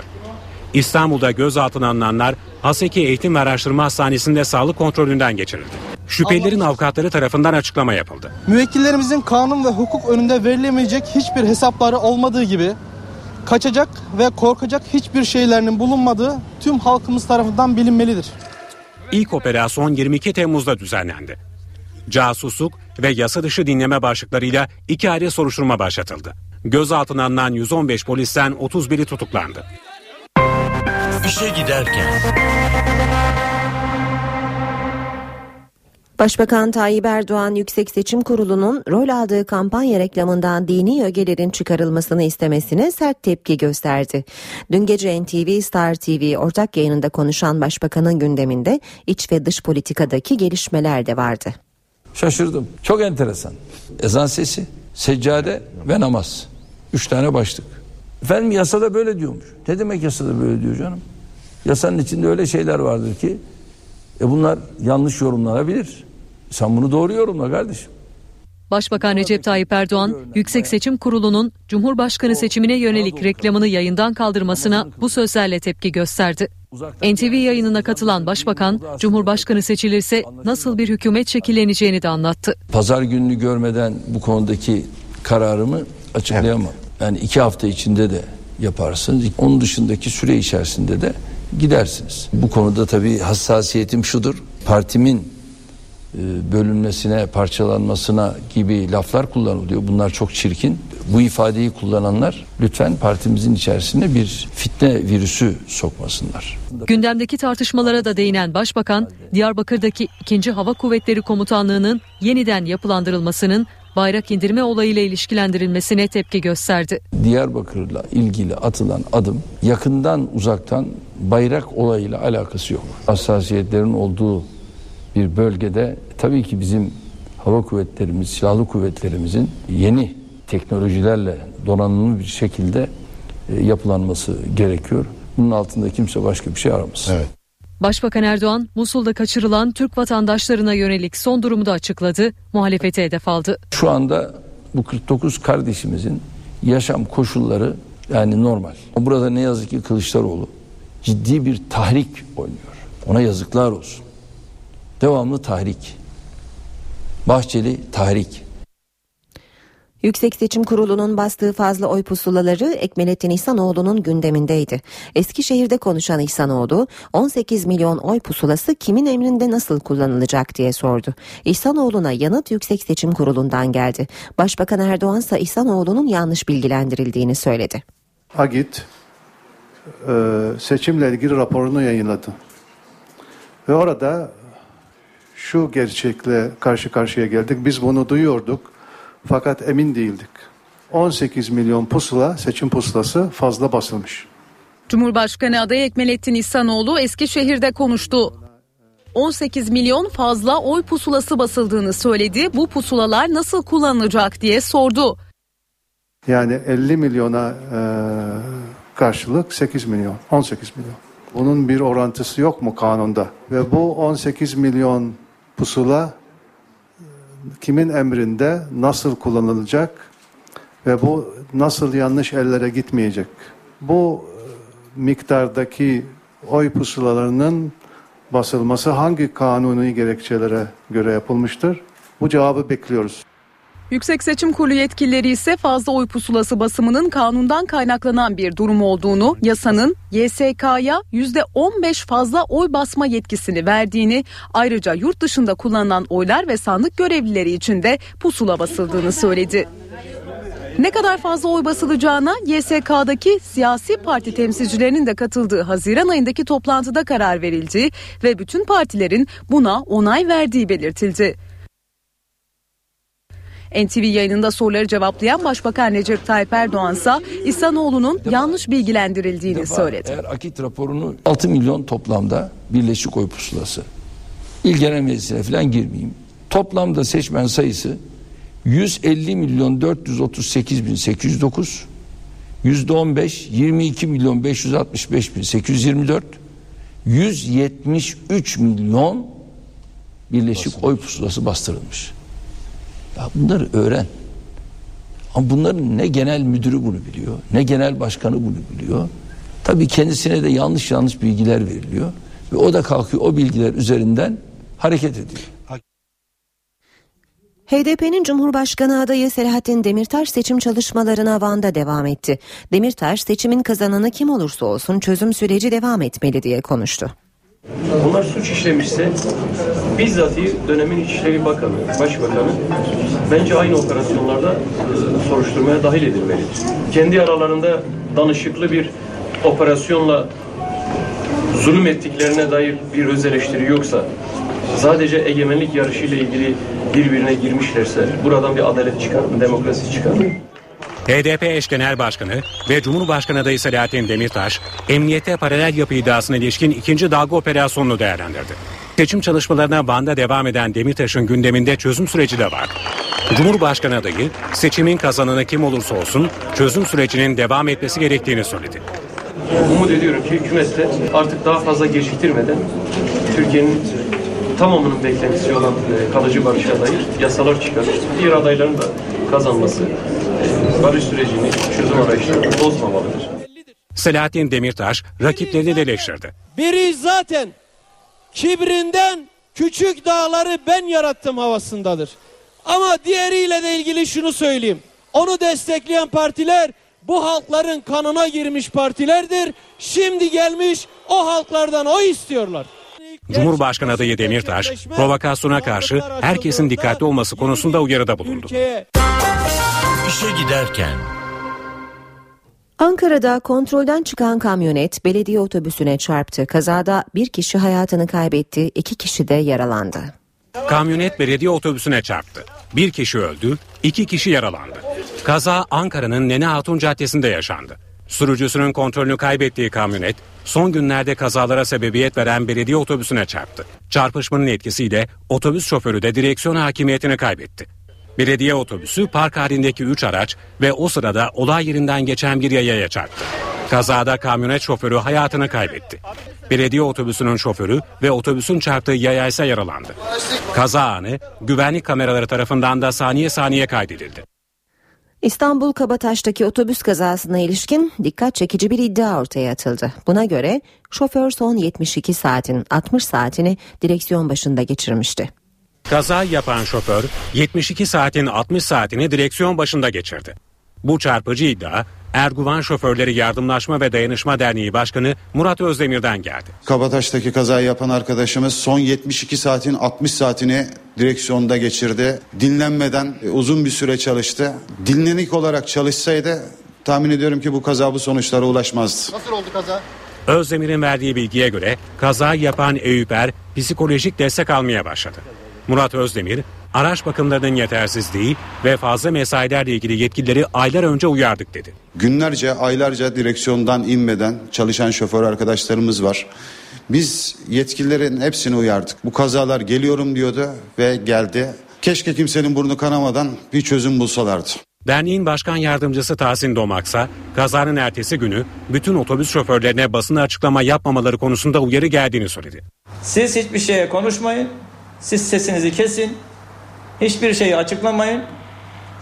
İstanbul'da gözaltına alınanlar Haseki Eğitim ve Araştırma Hastanesi'nde sağlık kontrolünden geçirildi. Şüphelilerin avukatları tarafından açıklama yapıldı. Müvekkillerimizin kanun ve hukuk önünde verilemeyecek hiçbir hesapları olmadığı gibi kaçacak ve korkacak hiçbir şeylerinin bulunmadığı tüm halkımız tarafından bilinmelidir. İlk operasyon 22 Temmuz'da düzenlendi. Casusluk ve yasa dışı dinleme başlıklarıyla iki ayrı soruşturma başlatıldı. Gözaltına alınan 115 polisten 31'i tutuklandı. İşe giderken. Başbakan Tayyip Erdoğan Yüksek Seçim Kurulu'nun rol aldığı kampanya reklamından dini ögelerin çıkarılmasını istemesine sert tepki gösterdi. Dün gece NTV Star TV ortak yayınında konuşan başbakanın gündeminde iç ve dış politikadaki gelişmeler de vardı. Şaşırdım. Çok enteresan. Ezan sesi, seccade ve namaz. Üç tane başlık. Efendim yasada böyle diyormuş. Ne demek yasada böyle diyor canım? Yasanın içinde öyle şeyler vardır ki e bunlar yanlış yorumlanabilir. Sen bunu doğru yorumla kardeşim. Başbakan Recep Tayyip Erdoğan, Yüksek Seçim Kurulu'nun Cumhurbaşkanı seçimine yönelik reklamını yayından kaldırmasına bu sözlerle tepki gösterdi. NTV yayınına katılan Başbakan, Cumhurbaşkanı seçilirse nasıl bir hükümet şekilleneceğini de anlattı. Pazar gününü görmeden bu konudaki kararımı açıklayamam. Yani iki hafta içinde de yaparsınız. Onun dışındaki süre içerisinde de gidersiniz. Bu konuda tabii hassasiyetim şudur. Partimin e, bölünmesine, parçalanmasına gibi laflar kullanılıyor. Bunlar çok çirkin. Bu ifadeyi kullananlar lütfen partimizin içerisine bir fitne virüsü sokmasınlar. Gündemdeki tartışmalara da değinen Başbakan, Diyarbakır'daki 2. Hava Kuvvetleri Komutanlığı'nın yeniden yapılandırılmasının bayrak indirme olayıyla ilişkilendirilmesine tepki gösterdi. Diyarbakır'la ilgili atılan adım yakından uzaktan bayrak olayıyla alakası yok. Hassasiyetlerin olduğu bir bölgede tabii ki bizim hava kuvvetlerimiz, silahlı kuvvetlerimizin yeni teknolojilerle donanımlı bir şekilde e, yapılanması gerekiyor. Bunun altında kimse başka bir şey aramasın. Evet. Başbakan Erdoğan, Musul'da kaçırılan Türk vatandaşlarına yönelik son durumu da açıkladı, muhalefete hedef aldı. Şu anda bu 49 kardeşimizin yaşam koşulları yani normal. Burada ne yazık ki Kılıçdaroğlu ciddi bir tahrik oynuyor. Ona yazıklar olsun. Devamlı tahrik. Bahçeli tahrik. Yüksek Seçim Kurulu'nun bastığı fazla oy pusulaları Ekmelettin İhsanoğlu'nun gündemindeydi. Eskişehir'de konuşan İhsanoğlu 18 milyon oy pusulası kimin emrinde nasıl kullanılacak diye sordu. İhsanoğlu'na yanıt Yüksek Seçim Kurulu'ndan geldi. Başbakan Erdoğan ise İhsanoğlu'nun yanlış bilgilendirildiğini söyledi. Agit e, seçimle ilgili raporunu yayınladı. Ve orada şu gerçekle karşı karşıya geldik. Biz bunu duyuyorduk fakat emin değildik. 18 milyon pusula, seçim pusulası fazla basılmış. Cumhurbaşkanı adayı Ekmelettin İhsanoğlu Eskişehir'de konuştu. 18 milyon fazla oy pusulası basıldığını söyledi. Bu pusulalar nasıl kullanılacak diye sordu. Yani 50 milyona e, karşılık 8 milyon, 18 milyon. Bunun bir orantısı yok mu kanunda? Ve bu 18 milyon pusula kimin emrinde nasıl kullanılacak ve bu nasıl yanlış ellere gitmeyecek? Bu miktardaki oy pusulalarının basılması hangi kanuni gerekçelere göre yapılmıştır? Bu cevabı bekliyoruz. Yüksek Seçim Kurulu yetkilileri ise fazla oy pusulası basımının kanundan kaynaklanan bir durum olduğunu, yasanın YSK'ya %15 fazla oy basma yetkisini verdiğini, ayrıca yurt dışında kullanılan oylar ve sandık görevlileri için de pusula basıldığını söyledi. Ne kadar fazla oy basılacağına YSK'daki siyasi parti temsilcilerinin de katıldığı Haziran ayındaki toplantıda karar verildi ve bütün partilerin buna onay verdiği belirtildi. NTV yayınında soruları cevaplayan Başbakan Recep Tayyip Erdoğan ise İhsanoğlu'nun yanlış bilgilendirildiğini söyledi. Eğer akit raporunu 6 milyon toplamda birleşik oy pusulası. İl Genel Meclisi'ne falan girmeyeyim. Toplamda seçmen sayısı 150 milyon 438 bin 809 yüzde 15 22 milyon 565 bin 824 173 milyon birleşik oy pusulası bastırılmış. Ya bunları öğren. Ama bunların ne genel müdürü bunu biliyor, ne genel başkanı bunu biliyor. Tabii kendisine de yanlış yanlış bilgiler veriliyor. Ve o da kalkıyor o bilgiler üzerinden hareket ediyor. HDP'nin Cumhurbaşkanı adayı Selahattin Demirtaş seçim çalışmalarına Van'da devam etti. Demirtaş seçimin kazananı kim olursa olsun çözüm süreci devam etmeli diye konuştu. Bunlar suç işlemişse bizzat dönemin İçişleri Bakanı, Başbakanı bence aynı operasyonlarda e, soruşturmaya dahil edilmelidir. Kendi aralarında danışıklı bir operasyonla zulüm ettiklerine dair bir öz eleştiri yoksa sadece egemenlik yarışı ile ilgili birbirine girmişlerse buradan bir adalet çıkar mı, demokrasi çıkar mı? HDP eş genel başkanı ve Cumhurbaşkanı adayı Selahattin Demirtaş, emniyete paralel yapı iddiasına ilişkin ikinci dalga operasyonunu değerlendirdi. Seçim çalışmalarına Van'da devam eden Demirtaş'ın gündeminde çözüm süreci de var. Cumhurbaşkanı adayı seçimin kazananı kim olursa olsun çözüm sürecinin devam etmesi gerektiğini söyledi. Umut ediyorum ki hükümet artık daha fazla geciktirmeden Türkiye'nin tamamının beklentisi olan e, kalıcı barışa dair yasalar çıkarır. Diğer adayların da kazanması barış sürecini, çözüm arayışlarını bozmamalıdır. Selahattin Demirtaş rakiplerini de eleştirdi. Biri zaten kibrinden küçük dağları ben yarattım havasındadır. Ama diğeriyle de ilgili şunu söyleyeyim. Onu destekleyen partiler bu halkların kanına girmiş partilerdir. Şimdi gelmiş o halklardan o istiyorlar. Cumhurbaşkanı adayı Demirtaş, provokasyona karşı herkesin dikkatli olması konusunda uyarıda bulundu. İşe giderken Ankara'da kontrolden çıkan kamyonet belediye otobüsüne çarptı. Kazada bir kişi hayatını kaybetti, iki kişi de yaralandı. Kamyonet belediye otobüsüne çarptı. Bir kişi öldü, iki kişi yaralandı. Kaza Ankara'nın Nene Hatun Caddesi'nde yaşandı. Sürücüsünün kontrolünü kaybettiği kamyonet son günlerde kazalara sebebiyet veren belediye otobüsüne çarptı. Çarpışmanın etkisiyle otobüs şoförü de direksiyon hakimiyetini kaybetti. Belediye otobüsü park halindeki 3 araç ve o sırada olay yerinden geçen bir yayaya çarptı. Kazada kamyonet şoförü hayatını kaybetti. Belediye otobüsünün şoförü ve otobüsün çarptığı yaya ise yaralandı. Kaza anı güvenlik kameraları tarafından da saniye saniye kaydedildi. İstanbul Kabataş'taki otobüs kazasına ilişkin dikkat çekici bir iddia ortaya atıldı. Buna göre şoför son 72 saatin 60 saatini direksiyon başında geçirmişti. Kaza yapan şoför 72 saatin 60 saatini direksiyon başında geçirdi. Bu çarpıcı iddia Erguvan Şoförleri Yardımlaşma ve Dayanışma Derneği Başkanı Murat Özdemir'den geldi. Kabataş'taki kazayı yapan arkadaşımız son 72 saatin 60 saatini direksiyonda geçirdi. Dinlenmeden e, uzun bir süre çalıştı. Dinlenik olarak çalışsaydı tahmin ediyorum ki bu kaza bu sonuçlara ulaşmazdı. Nasıl oldu kaza? Özdemir'in verdiği bilgiye göre kaza yapan Eyüp Er psikolojik destek almaya başladı. Murat Özdemir, araç bakımlarının yetersizliği ve fazla mesailerle ilgili yetkilileri aylar önce uyardık dedi. Günlerce, aylarca direksiyondan inmeden çalışan şoför arkadaşlarımız var. Biz yetkililerin hepsini uyardık. Bu kazalar geliyorum diyordu ve geldi. Keşke kimsenin burnu kanamadan bir çözüm bulsalardı. Derneğin başkan yardımcısı Tahsin Domaksa, kazanın ertesi günü bütün otobüs şoförlerine basın açıklama yapmamaları konusunda uyarı geldiğini söyledi. Siz hiçbir şeye konuşmayın, siz sesinizi kesin, hiçbir şeyi açıklamayın.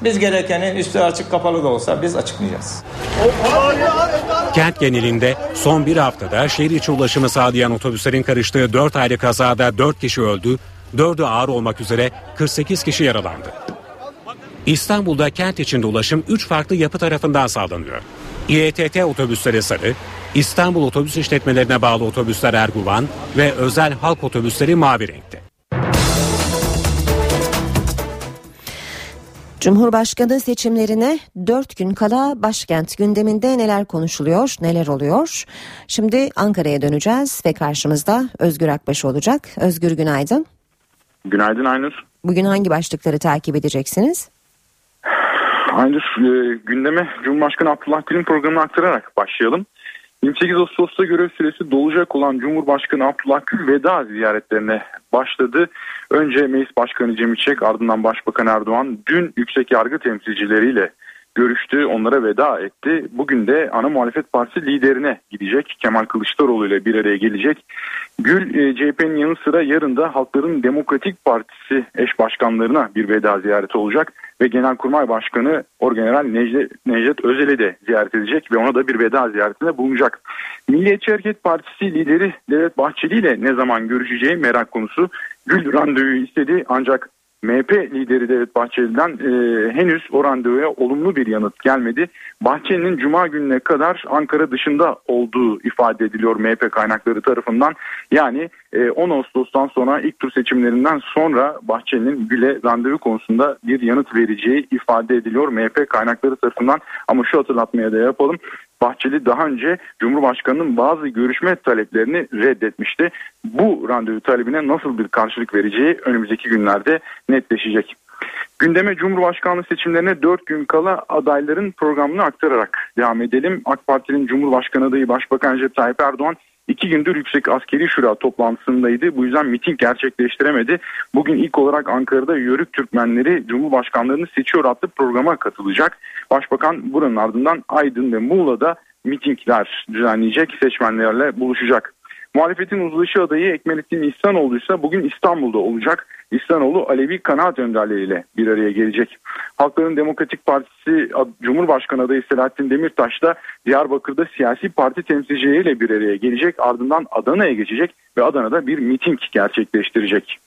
Biz gerekeni üstü açık kapalı da olsa biz açıklayacağız. Kent genelinde son bir haftada şehir içi ulaşımı sağlayan otobüslerin karıştığı 4 ayrı kazada 4 kişi öldü, 4'ü ağır olmak üzere 48 kişi yaralandı. İstanbul'da kent içinde ulaşım 3 farklı yapı tarafından sağlanıyor. İETT otobüsleri sarı, İstanbul otobüs işletmelerine bağlı otobüsler Erguvan ve özel halk otobüsleri mavi renkte. Cumhurbaşkanı seçimlerine 4 gün kala başkent gündeminde neler konuşuluyor, neler oluyor? Şimdi Ankara'ya döneceğiz ve karşımızda Özgür Akbaş olacak. Özgür günaydın. Günaydın Aynur. Bugün hangi başlıkları takip edeceksiniz? Aynur e, gündeme Cumhurbaşkanı Abdullah Gül'ün programını aktararak başlayalım. 28 Ağustos'ta görev süresi dolacak olan Cumhurbaşkanı Abdullah Gül veda ziyaretlerine başladı. Önce Meclis Başkanı Cem İçek ardından Başbakan Erdoğan dün yüksek yargı temsilcileriyle görüştü, onlara veda etti. Bugün de ana muhalefet partisi liderine gidecek. Kemal Kılıçdaroğlu ile bir araya gelecek. Gül e, CHP'nin yanı sıra yarın da Halkların Demokratik Partisi eş başkanlarına bir veda ziyareti olacak ve Genelkurmay Başkanı Orgeneral Necdet, Necdet Özel'i de ziyaret edecek ve ona da bir veda ziyaretinde bulunacak. Milliyetçi Hareket Partisi lideri Devlet Bahçeli ile ne zaman görüşeceği merak konusu. Gül randevuyu istedi ancak MHP lideri Devlet Bahçeli'den e, henüz o randevuya olumlu bir yanıt gelmedi. Bahçeli'nin Cuma gününe kadar Ankara dışında olduğu ifade ediliyor MHP kaynakları tarafından. Yani 10 Ağustos'tan sonra ilk tur seçimlerinden sonra Bahçeli'nin Gül'e randevu konusunda bir yanıt vereceği ifade ediliyor MHP kaynakları tarafından. Ama şu hatırlatmaya da yapalım. Bahçeli daha önce Cumhurbaşkanı'nın bazı görüşme taleplerini reddetmişti. Bu randevu talebine nasıl bir karşılık vereceği önümüzdeki günlerde netleşecek. Gündeme Cumhurbaşkanlığı seçimlerine 4 gün kala adayların programını aktararak devam edelim. AK Parti'nin Cumhurbaşkanı adayı Başbakan Recep Tayyip Erdoğan iki gündür Yüksek Askeri Şura toplantısındaydı. Bu yüzden miting gerçekleştiremedi. Bugün ilk olarak Ankara'da Yörük Türkmenleri Cumhurbaşkanlarını seçiyor adlı programa katılacak. Başbakan buranın ardından Aydın ve Muğla'da mitingler düzenleyecek, seçmenlerle buluşacak. Muhalefetin uzlaşı adayı Ekmelettin İhsanoğlu ise bugün İstanbul'da olacak. İhsanoğlu Alevi kanaat önderleriyle bir araya gelecek. Halkların Demokratik Partisi Cumhurbaşkanı adayı Selahattin Demirtaş da Diyarbakır'da siyasi parti temsilcileriyle bir araya gelecek. Ardından Adana'ya geçecek ve Adana'da bir miting gerçekleştirecek.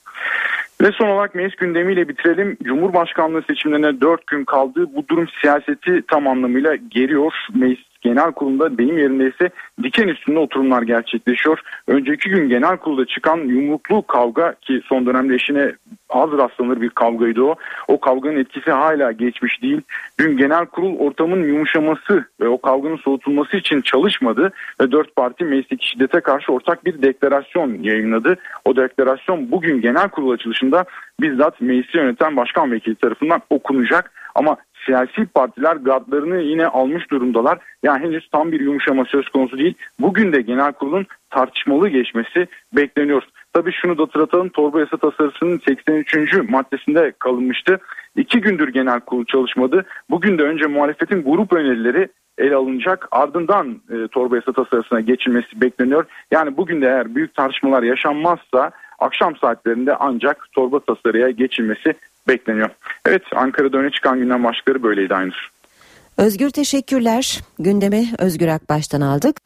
Ve son olarak meclis gündemiyle bitirelim. Cumhurbaşkanlığı seçimlerine 4 gün kaldı. Bu durum siyaseti tam anlamıyla geriyor. Meclis genel kurulunda deyim yerindeyse diken üstünde oturumlar gerçekleşiyor. Önceki gün genel kurulda çıkan yumruklu kavga ki son dönemde eşine az rastlanır bir kavgaydı o. O kavganın etkisi hala geçmiş değil. Dün genel kurul ortamın yumuşaması ve o kavganın soğutulması için çalışmadı ve dört parti meclisteki şiddete karşı ortak bir deklarasyon yayınladı. O deklarasyon bugün genel kurul açılışında bizzat meclisi yöneten başkan vekili tarafından okunacak. Ama siyasi partiler gardlarını yine almış durumdalar. Yani henüz tam bir yumuşama söz konusu değil. Bugün de genel kurulun tartışmalı geçmesi bekleniyor. Tabii şunu da hatırlatalım torba yasa tasarısının 83. maddesinde kalınmıştı. İki gündür genel kurul çalışmadı. Bugün de önce muhalefetin grup önerileri ele alınacak. Ardından e, torba yasa tasarısına geçilmesi bekleniyor. Yani bugün de eğer büyük tartışmalar yaşanmazsa akşam saatlerinde ancak torba tasarıya geçilmesi bekleniyor. Evet Ankara'da öne çıkan günden başlıkları böyleydi Aynur. Özgür teşekkürler. Gündemi Özgür Akbaş'tan aldık.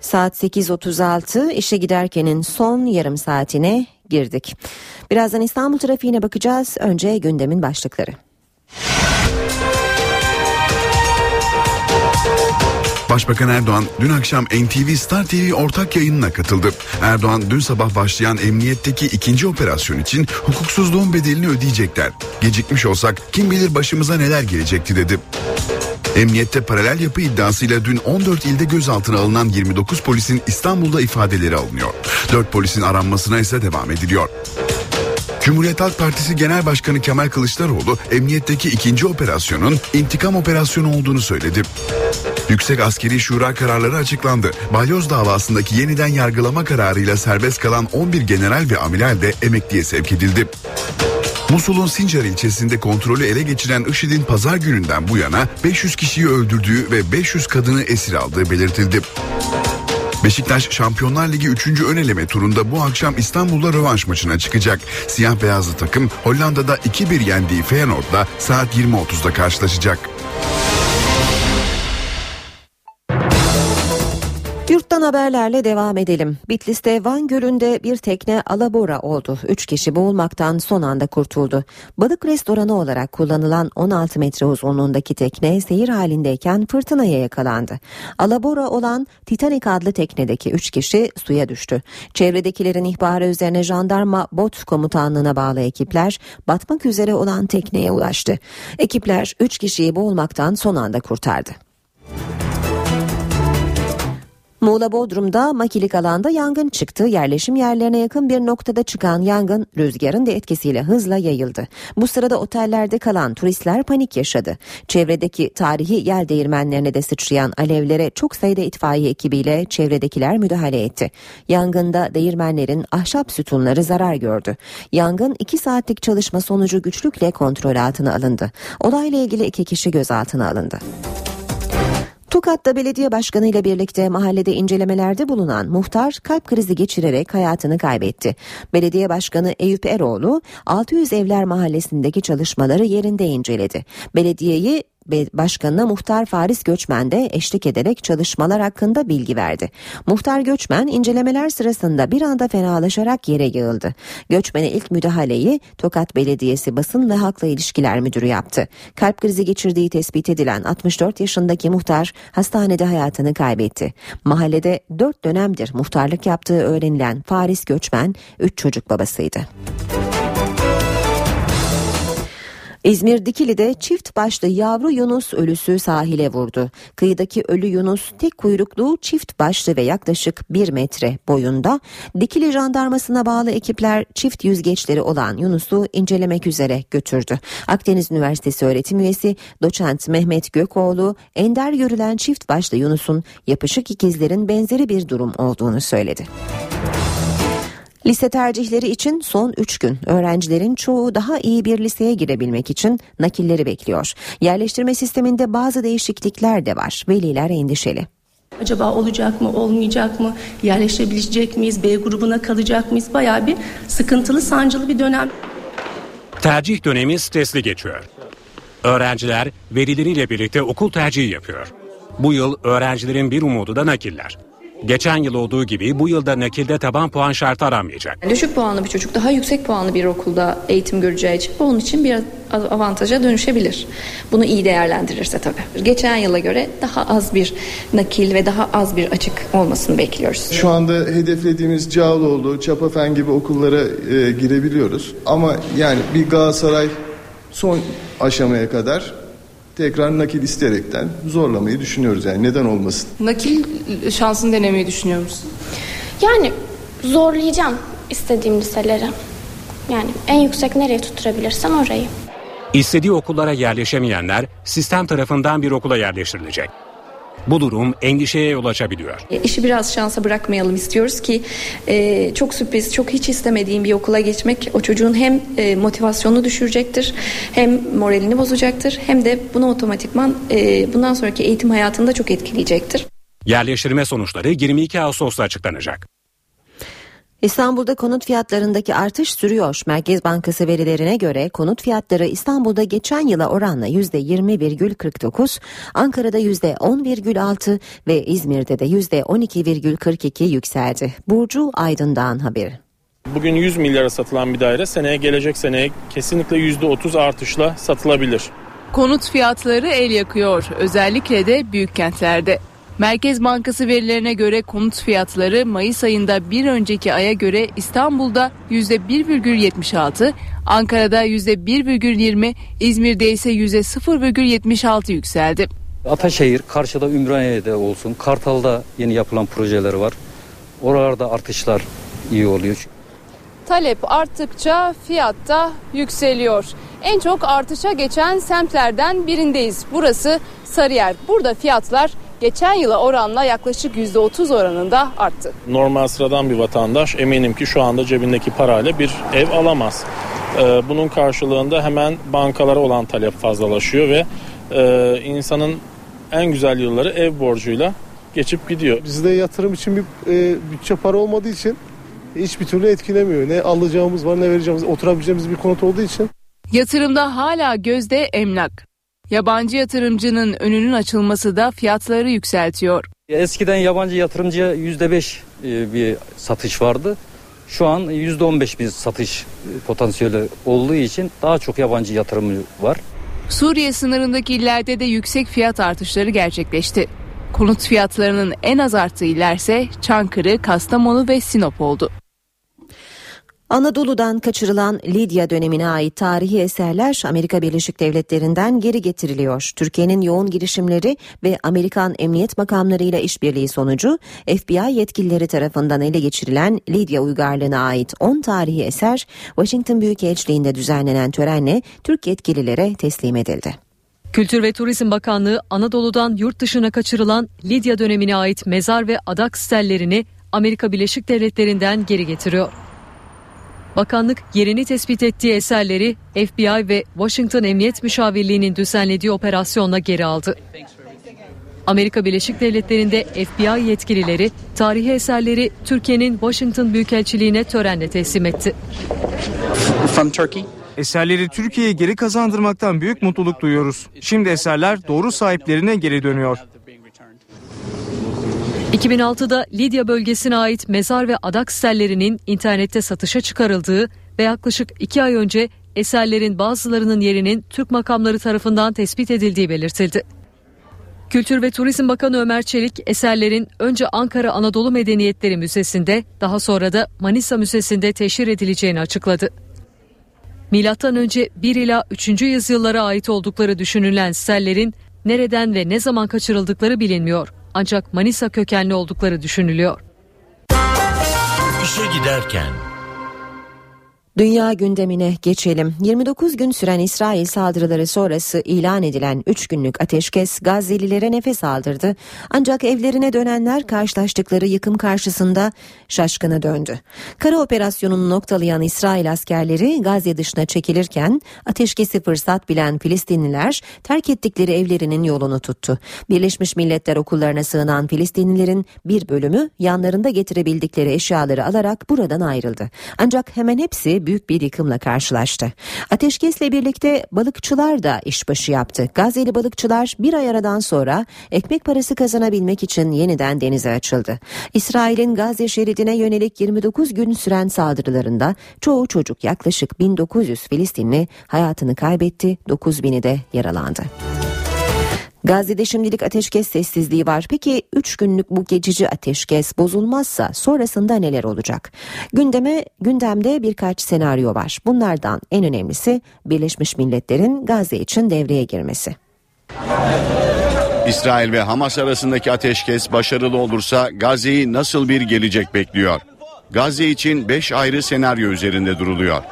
Saat 8.36 işe giderkenin son yarım saatine girdik. Birazdan İstanbul trafiğine bakacağız. Önce gündemin başlıkları. Başbakan Erdoğan dün akşam NTV Star TV ortak yayınına katıldı. Erdoğan dün sabah başlayan emniyetteki ikinci operasyon için hukuksuzluğun bedelini ödeyecekler. Gecikmiş olsak kim bilir başımıza neler gelecekti dedi. Emniyette paralel yapı iddiasıyla dün 14 ilde gözaltına alınan 29 polisin İstanbul'da ifadeleri alınıyor. 4 polisin aranmasına ise devam ediliyor. Cumhuriyet Halk Partisi Genel Başkanı Kemal Kılıçdaroğlu emniyetteki ikinci operasyonun intikam operasyonu olduğunu söyledi. Yüksek Askeri Şura kararları açıklandı. Balyoz davasındaki yeniden yargılama kararıyla serbest kalan 11 general ve amiral de emekliye sevk edildi. Musul'un Sincar ilçesinde kontrolü ele geçiren IŞİD'in pazar gününden bu yana 500 kişiyi öldürdüğü ve 500 kadını esir aldığı belirtildi. Beşiktaş Şampiyonlar Ligi 3. ön eleme turunda bu akşam İstanbul'da rövanş maçına çıkacak. Siyah beyazlı takım Hollanda'da 2-1 yendiği Feyenoord'la saat 20.30'da karşılaşacak. Yurttan haberlerle devam edelim. Bitlis'te Van Gölü'nde bir tekne alabora oldu. Üç kişi boğulmaktan son anda kurtuldu. Balık restoranı olarak kullanılan 16 metre uzunluğundaki tekne seyir halindeyken fırtınaya yakalandı. Alabora olan Titanic adlı teknedeki üç kişi suya düştü. Çevredekilerin ihbarı üzerine jandarma bot komutanlığına bağlı ekipler batmak üzere olan tekneye ulaştı. Ekipler üç kişiyi boğulmaktan son anda kurtardı. Muğla Bodrum'da makilik alanda yangın çıktı. Yerleşim yerlerine yakın bir noktada çıkan yangın rüzgarın da etkisiyle hızla yayıldı. Bu sırada otellerde kalan turistler panik yaşadı. Çevredeki tarihi yel değirmenlerine de sıçrayan alevlere çok sayıda itfaiye ekibiyle çevredekiler müdahale etti. Yangında değirmenlerin ahşap sütunları zarar gördü. Yangın 2 saatlik çalışma sonucu güçlükle kontrol altına alındı. Olayla ilgili iki kişi gözaltına alındı. Tokat'ta belediye başkanı ile birlikte mahallede incelemelerde bulunan muhtar kalp krizi geçirerek hayatını kaybetti. Belediye başkanı Eyüp Eroğlu 600 Evler Mahallesi'ndeki çalışmaları yerinde inceledi. Belediyeyi Başkanı'na muhtar Faris Göçmen de eşlik ederek çalışmalar hakkında bilgi verdi. Muhtar Göçmen incelemeler sırasında bir anda fenalaşarak yere yığıldı. Göçmen'e ilk müdahaleyi Tokat Belediyesi Basın ve Halkla İlişkiler Müdürü yaptı. Kalp krizi geçirdiği tespit edilen 64 yaşındaki muhtar hastanede hayatını kaybetti. Mahallede 4 dönemdir muhtarlık yaptığı öğrenilen Faris Göçmen 3 çocuk babasıydı. İzmir Dikili'de çift başlı yavru Yunus ölüsü sahile vurdu. Kıyıdaki ölü Yunus tek kuyruklu çift başlı ve yaklaşık 1 metre boyunda. Dikili jandarmasına bağlı ekipler çift yüzgeçleri olan Yunus'u incelemek üzere götürdü. Akdeniz Üniversitesi öğretim üyesi doçent Mehmet Gökoğlu ender görülen çift başlı Yunus'un yapışık ikizlerin benzeri bir durum olduğunu söyledi. Lise tercihleri için son 3 gün öğrencilerin çoğu daha iyi bir liseye girebilmek için nakilleri bekliyor. Yerleştirme sisteminde bazı değişiklikler de var. Veliler endişeli. Acaba olacak mı, olmayacak mı? Yerleşebilecek miyiz? B grubuna kalacak mıyız? Bayağı bir sıkıntılı, sancılı bir dönem. Tercih dönemi stresli geçiyor. Öğrenciler velileriyle birlikte okul tercihi yapıyor. Bu yıl öğrencilerin bir umudu da nakiller. Geçen yıl olduğu gibi bu yılda nakilde taban puan şartı aranmayacak. Düşük puanlı bir çocuk daha yüksek puanlı bir okulda eğitim göreceği için onun için bir avantaja dönüşebilir. Bunu iyi değerlendirirse tabii. Geçen yıla göre daha az bir nakil ve daha az bir açık olmasını bekliyoruz. Şu anda hedeflediğimiz Cağaloğlu, Çapafen gibi okullara e, girebiliyoruz. Ama yani bir Galatasaray son aşamaya kadar tekrar nakil isteyerekten zorlamayı düşünüyoruz yani neden olmasın. Nakil şansını denemeyi düşünüyor musun? Yani zorlayacağım istediğim liseleri. Yani en yüksek nereye tutturabilirsem orayı. İstediği okullara yerleşemeyenler sistem tarafından bir okula yerleştirilecek. Bu durum endişeye yol açabiliyor. E, işi biraz şansa bırakmayalım istiyoruz ki e, çok sürpriz, çok hiç istemediğim bir okula geçmek o çocuğun hem e, motivasyonunu düşürecektir, hem moralini bozacaktır, hem de bunu otomatikman e, bundan sonraki eğitim hayatında çok etkileyecektir. Yerleştirme sonuçları 22 Ağustos'ta açıklanacak. İstanbul'da konut fiyatlarındaki artış sürüyor. Merkez Bankası verilerine göre konut fiyatları İstanbul'da geçen yıla oranla %20,49, Ankara'da %10,6 ve İzmir'de de %12,42 yükseldi. Burcu Aydın'dan haberi. Bugün 100 milyara satılan bir daire seneye gelecek seneye kesinlikle %30 artışla satılabilir. Konut fiyatları el yakıyor özellikle de büyük kentlerde. Merkez Bankası verilerine göre konut fiyatları Mayıs ayında bir önceki aya göre İstanbul'da %1,76, Ankara'da %1,20, İzmir'de ise %0,76 yükseldi. Ataşehir, Karşı'da Ümraniye'de olsun, Kartal'da yeni yapılan projeler var. Oralarda artışlar iyi oluyor. Talep arttıkça fiyat da yükseliyor. En çok artışa geçen semtlerden birindeyiz. Burası Sarıyer. Burada fiyatlar geçen yıla oranla yaklaşık %30 oranında arttı. Normal sıradan bir vatandaş eminim ki şu anda cebindeki parayla bir ev alamaz. Ee, bunun karşılığında hemen bankalara olan talep fazlalaşıyor ve e, insanın en güzel yılları ev borcuyla geçip gidiyor. Bizde yatırım için bir e, bütçe para olmadığı için hiçbir türlü etkilemiyor. Ne alacağımız var ne vereceğimiz oturabileceğimiz bir konut olduğu için. Yatırımda hala gözde emlak. Yabancı yatırımcının önünün açılması da fiyatları yükseltiyor. Eskiden yabancı yatırımcıya %5 e, bir satış vardı. Şu an %15 bir satış e, potansiyeli olduğu için daha çok yabancı yatırımcı var. Suriye sınırındaki illerde de yüksek fiyat artışları gerçekleşti. Konut fiyatlarının en az arttığı illerse Çankırı, Kastamonu ve Sinop oldu. Anadolu'dan kaçırılan Lidya dönemine ait tarihi eserler Amerika Birleşik Devletleri'nden geri getiriliyor. Türkiye'nin yoğun girişimleri ve Amerikan emniyet makamlarıyla işbirliği sonucu FBI yetkilileri tarafından ele geçirilen Lidya uygarlığına ait 10 tarihi eser Washington Büyükelçiliğinde düzenlenen törenle Türk yetkililere teslim edildi. Kültür ve Turizm Bakanlığı Anadolu'dan yurt dışına kaçırılan Lidya dönemine ait mezar ve adak stellerini Amerika Birleşik Devletleri'nden geri getiriyor. Bakanlık yerini tespit ettiği eserleri FBI ve Washington Emniyet Müşavirliği'nin düzenlediği operasyonla geri aldı. Amerika Birleşik Devletleri'nde FBI yetkilileri tarihi eserleri Türkiye'nin Washington Büyükelçiliğine törenle teslim etti. From Turkey. Eserleri Türkiye'ye geri kazandırmaktan büyük mutluluk duyuyoruz. Şimdi eserler doğru sahiplerine geri dönüyor. 2006'da Lidya bölgesine ait mezar ve adak stellerinin internette satışa çıkarıldığı ve yaklaşık iki ay önce eserlerin bazılarının yerinin Türk makamları tarafından tespit edildiği belirtildi. Kültür ve Turizm Bakanı Ömer Çelik eserlerin önce Ankara Anadolu Medeniyetleri Müzesi'nde daha sonra da Manisa Müzesi'nde teşhir edileceğini açıkladı. Milattan önce 1 ila 3. yüzyıllara ait oldukları düşünülen stellerin nereden ve ne zaman kaçırıldıkları bilinmiyor. Ancak Manisa kökenli oldukları düşünülüyor. İşe giderken Dünya gündemine geçelim. 29 gün süren İsrail saldırıları sonrası ilan edilen 3 günlük ateşkes Gazze'lilere nefes aldırdı. Ancak evlerine dönenler karşılaştıkları yıkım karşısında şaşkına döndü. Kara operasyonunu noktalayan İsrail askerleri Gazze dışına çekilirken ateşkesi fırsat bilen Filistinliler terk ettikleri evlerinin yolunu tuttu. Birleşmiş Milletler okullarına sığınan Filistinlilerin bir bölümü yanlarında getirebildikleri eşyaları alarak buradan ayrıldı. Ancak hemen hepsi büyük bir yıkımla karşılaştı. Ateşkesle birlikte balıkçılar da işbaşı yaptı. Gazze'li balıkçılar bir ay aradan sonra ekmek parası kazanabilmek için yeniden denize açıldı. İsrail'in Gazze şeridine yönelik 29 gün süren saldırılarında çoğu çocuk yaklaşık 1900 Filistinli hayatını kaybetti, 9000'i de yaralandı. Gazze'de şimdilik ateşkes sessizliği var. Peki 3 günlük bu geçici ateşkes bozulmazsa sonrasında neler olacak? Gündeme gündemde birkaç senaryo var. Bunlardan en önemlisi Birleşmiş Milletler'in Gazze için devreye girmesi. İsrail ve Hamas arasındaki ateşkes başarılı olursa Gazze'yi nasıl bir gelecek bekliyor? Gazze için 5 ayrı senaryo üzerinde duruluyor.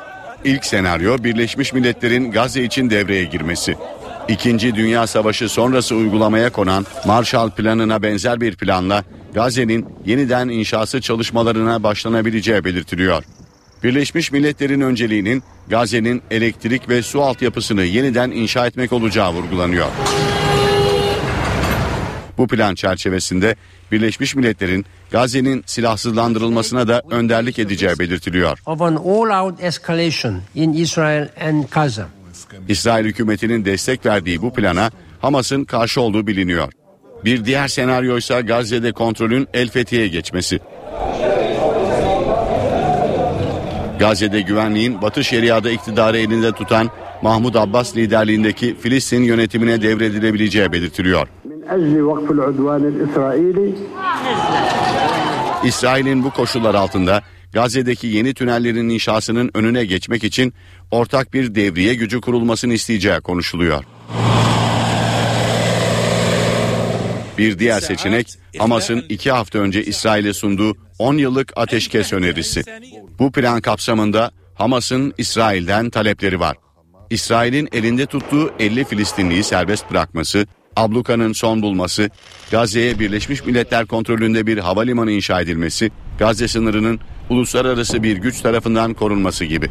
İlk senaryo Birleşmiş Milletler'in Gazze için devreye girmesi. İkinci Dünya Savaşı sonrası uygulamaya konan Marshall Planı'na benzer bir planla Gazze'nin yeniden inşası çalışmalarına başlanabileceği belirtiliyor. Birleşmiş Milletler'in önceliğinin Gazze'nin elektrik ve su altyapısını yeniden inşa etmek olacağı vurgulanıyor. Bu plan çerçevesinde Birleşmiş Milletler'in Gazze'nin silahsızlandırılmasına da önderlik edeceği belirtiliyor. İsrail hükümetinin destek verdiği bu plana Hamas'ın karşı olduğu biliniyor. Bir diğer senaryo ise Gazze'de kontrolün El Fethi'ye geçmesi. Gazze'de güvenliğin Batı Şeria'da iktidarı elinde tutan Mahmud Abbas liderliğindeki Filistin yönetimine devredilebileceği belirtiliyor. İsrail'in bu koşullar altında Gazze'deki yeni tünellerin inşasının önüne geçmek için ortak bir devriye gücü kurulmasını isteyeceği konuşuluyor. Bir diğer seçenek Hamas'ın iki hafta önce İsrail'e sunduğu 10 yıllık ateşkes önerisi. Bu plan kapsamında Hamas'ın İsrail'den talepleri var. İsrail'in elinde tuttuğu 50 Filistinliyi serbest bırakması, ablukanın son bulması, Gazze'ye Birleşmiş Milletler kontrolünde bir havalimanı inşa edilmesi, Gazze sınırının uluslararası bir güç tarafından korunması gibi.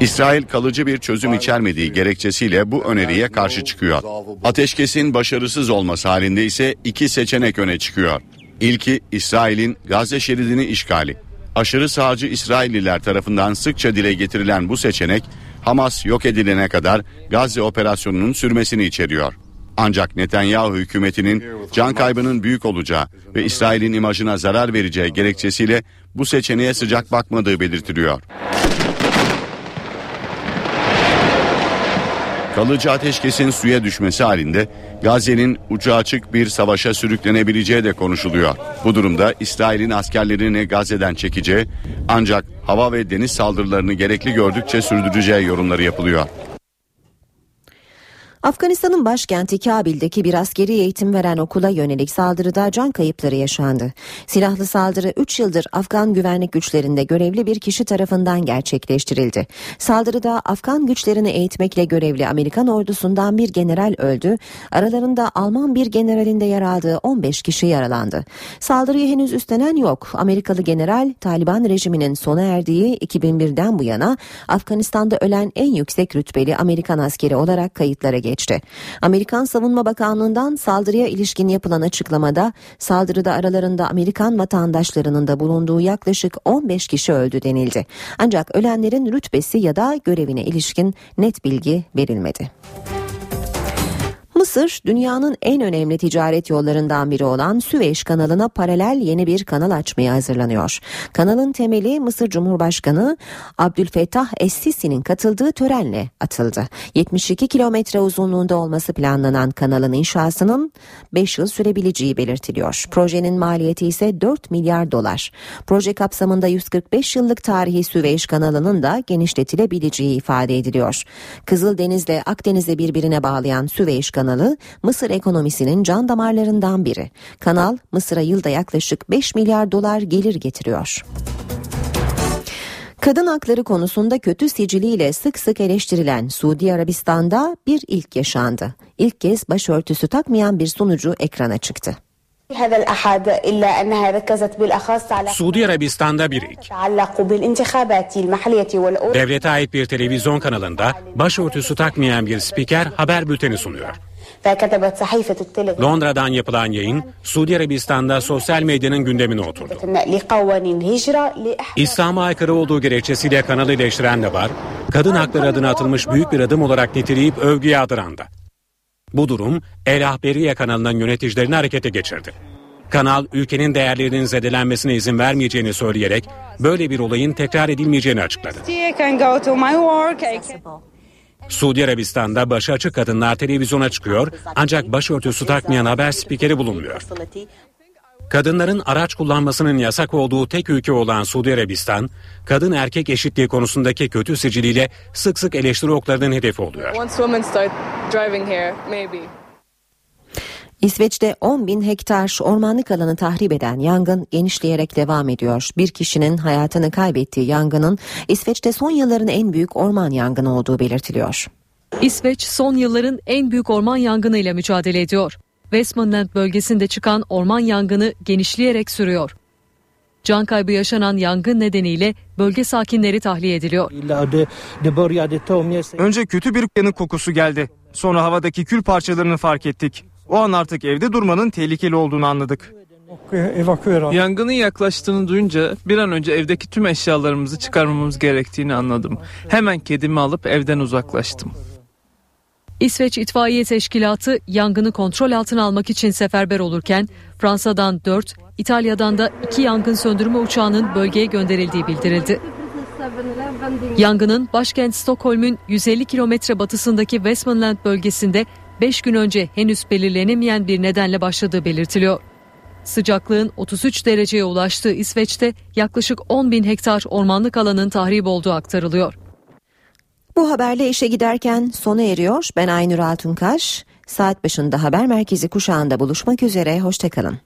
İsrail kalıcı bir çözüm içermediği gerekçesiyle bu öneriye karşı çıkıyor. Ateşkesin başarısız olması halinde ise iki seçenek öne çıkıyor. İlki İsrail'in Gazze şeridini işgali. Aşırı sağcı İsrailliler tarafından sıkça dile getirilen bu seçenek Hamas yok edilene kadar Gazze operasyonunun sürmesini içeriyor. Ancak Netanyahu hükümetinin can kaybının büyük olacağı ve İsrail'in imajına zarar vereceği gerekçesiyle bu seçeneğe sıcak bakmadığı belirtiliyor. Kalıcı ateşkesin suya düşmesi halinde Gazze'nin ucu açık bir savaşa sürüklenebileceği de konuşuluyor. Bu durumda İsrail'in askerlerini Gazze'den çekeceği ancak hava ve deniz saldırılarını gerekli gördükçe sürdüreceği yorumları yapılıyor. Afganistan'ın başkenti Kabil'deki bir askeri eğitim veren okula yönelik saldırıda can kayıpları yaşandı. Silahlı saldırı 3 yıldır Afgan güvenlik güçlerinde görevli bir kişi tarafından gerçekleştirildi. Saldırıda Afgan güçlerini eğitmekle görevli Amerikan ordusundan bir general öldü. Aralarında Alman bir generalin de yer aldığı 15 kişi yaralandı. Saldırıyı henüz üstlenen yok. Amerikalı general Taliban rejiminin sona erdiği 2001'den bu yana Afganistan'da ölen en yüksek rütbeli Amerikan askeri olarak kayıtlara geçti geçti. Amerikan Savunma Bakanlığı'ndan saldırıya ilişkin yapılan açıklamada saldırıda aralarında Amerikan vatandaşlarının da bulunduğu yaklaşık 15 kişi öldü denildi. Ancak ölenlerin rütbesi ya da görevine ilişkin net bilgi verilmedi. Mısır dünyanın en önemli ticaret yollarından biri olan Süveyş kanalına paralel yeni bir kanal açmaya hazırlanıyor. Kanalın temeli Mısır Cumhurbaşkanı Abdülfettah Es-Sisi'nin katıldığı törenle atıldı. 72 kilometre uzunluğunda olması planlanan kanalın inşasının 5 yıl sürebileceği belirtiliyor. Projenin maliyeti ise 4 milyar dolar. Proje kapsamında 145 yıllık tarihi Süveyş kanalının da genişletilebileceği ifade ediliyor. Kızıldeniz'le Akdeniz'i birbirine bağlayan Süveyş kanalı kanalı Mısır ekonomisinin can damarlarından biri. Kanal Mısır'a yılda yaklaşık 5 milyar dolar gelir getiriyor. Kadın hakları konusunda kötü siciliyle sık sık eleştirilen Suudi Arabistan'da bir ilk yaşandı. İlk kez başörtüsü takmayan bir sunucu ekrana çıktı. Suudi Arabistan'da bir ilk. Devlete ait bir televizyon kanalında başörtüsü takmayan bir spiker haber bülteni sunuyor. Londra'dan yapılan yayın Suudi Arabistan'da sosyal medyanın gündemine oturdu. İslam'a aykırı olduğu gerekçesiyle kanalı eleştiren de var, kadın hakları adına atılmış büyük bir adım olarak niteleyip övgüye adıran da. Bu durum El Ahberiye kanalının yöneticilerini harekete geçirdi. Kanal ülkenin değerlerinin zedelenmesine izin vermeyeceğini söyleyerek böyle bir olayın tekrar edilmeyeceğini açıkladı. Suudi Arabistan'da başı açık kadınlar televizyona çıkıyor ancak başörtüsü takmayan haber spikeri bulunmuyor. Kadınların araç kullanmasının yasak olduğu tek ülke olan Suudi Arabistan, kadın erkek eşitliği konusundaki kötü siciliyle sık sık eleştiri oklarının hedefi oluyor. İsveç'te 10 bin hektar ormanlık alanı tahrip eden yangın genişleyerek devam ediyor. Bir kişinin hayatını kaybettiği yangının İsveç'te son yılların en büyük orman yangını olduğu belirtiliyor. İsveç son yılların en büyük orman yangınıyla mücadele ediyor. Westmanland bölgesinde çıkan orman yangını genişleyerek sürüyor. Can kaybı yaşanan yangın nedeniyle bölge sakinleri tahliye ediliyor. Önce kötü bir yanık kokusu geldi. Sonra havadaki kül parçalarını fark ettik. O an artık evde durmanın tehlikeli olduğunu anladık. Yangının yaklaştığını duyunca bir an önce evdeki tüm eşyalarımızı çıkarmamız gerektiğini anladım. Hemen kedimi alıp evden uzaklaştım. İsveç İtfaiye Teşkilatı yangını kontrol altına almak için seferber olurken Fransa'dan 4, İtalya'dan da 2 yangın söndürme uçağının bölgeye gönderildiği bildirildi. Yangının başkent Stockholm'un 150 kilometre batısındaki Westmanland bölgesinde 5 gün önce henüz belirlenemeyen bir nedenle başladığı belirtiliyor. Sıcaklığın 33 dereceye ulaştığı İsveç'te yaklaşık 10 bin hektar ormanlık alanın tahrip olduğu aktarılıyor. Bu haberle işe giderken sona eriyor. Ben Aynur Altunkaş. Saat başında haber merkezi kuşağında buluşmak üzere. Hoşçakalın.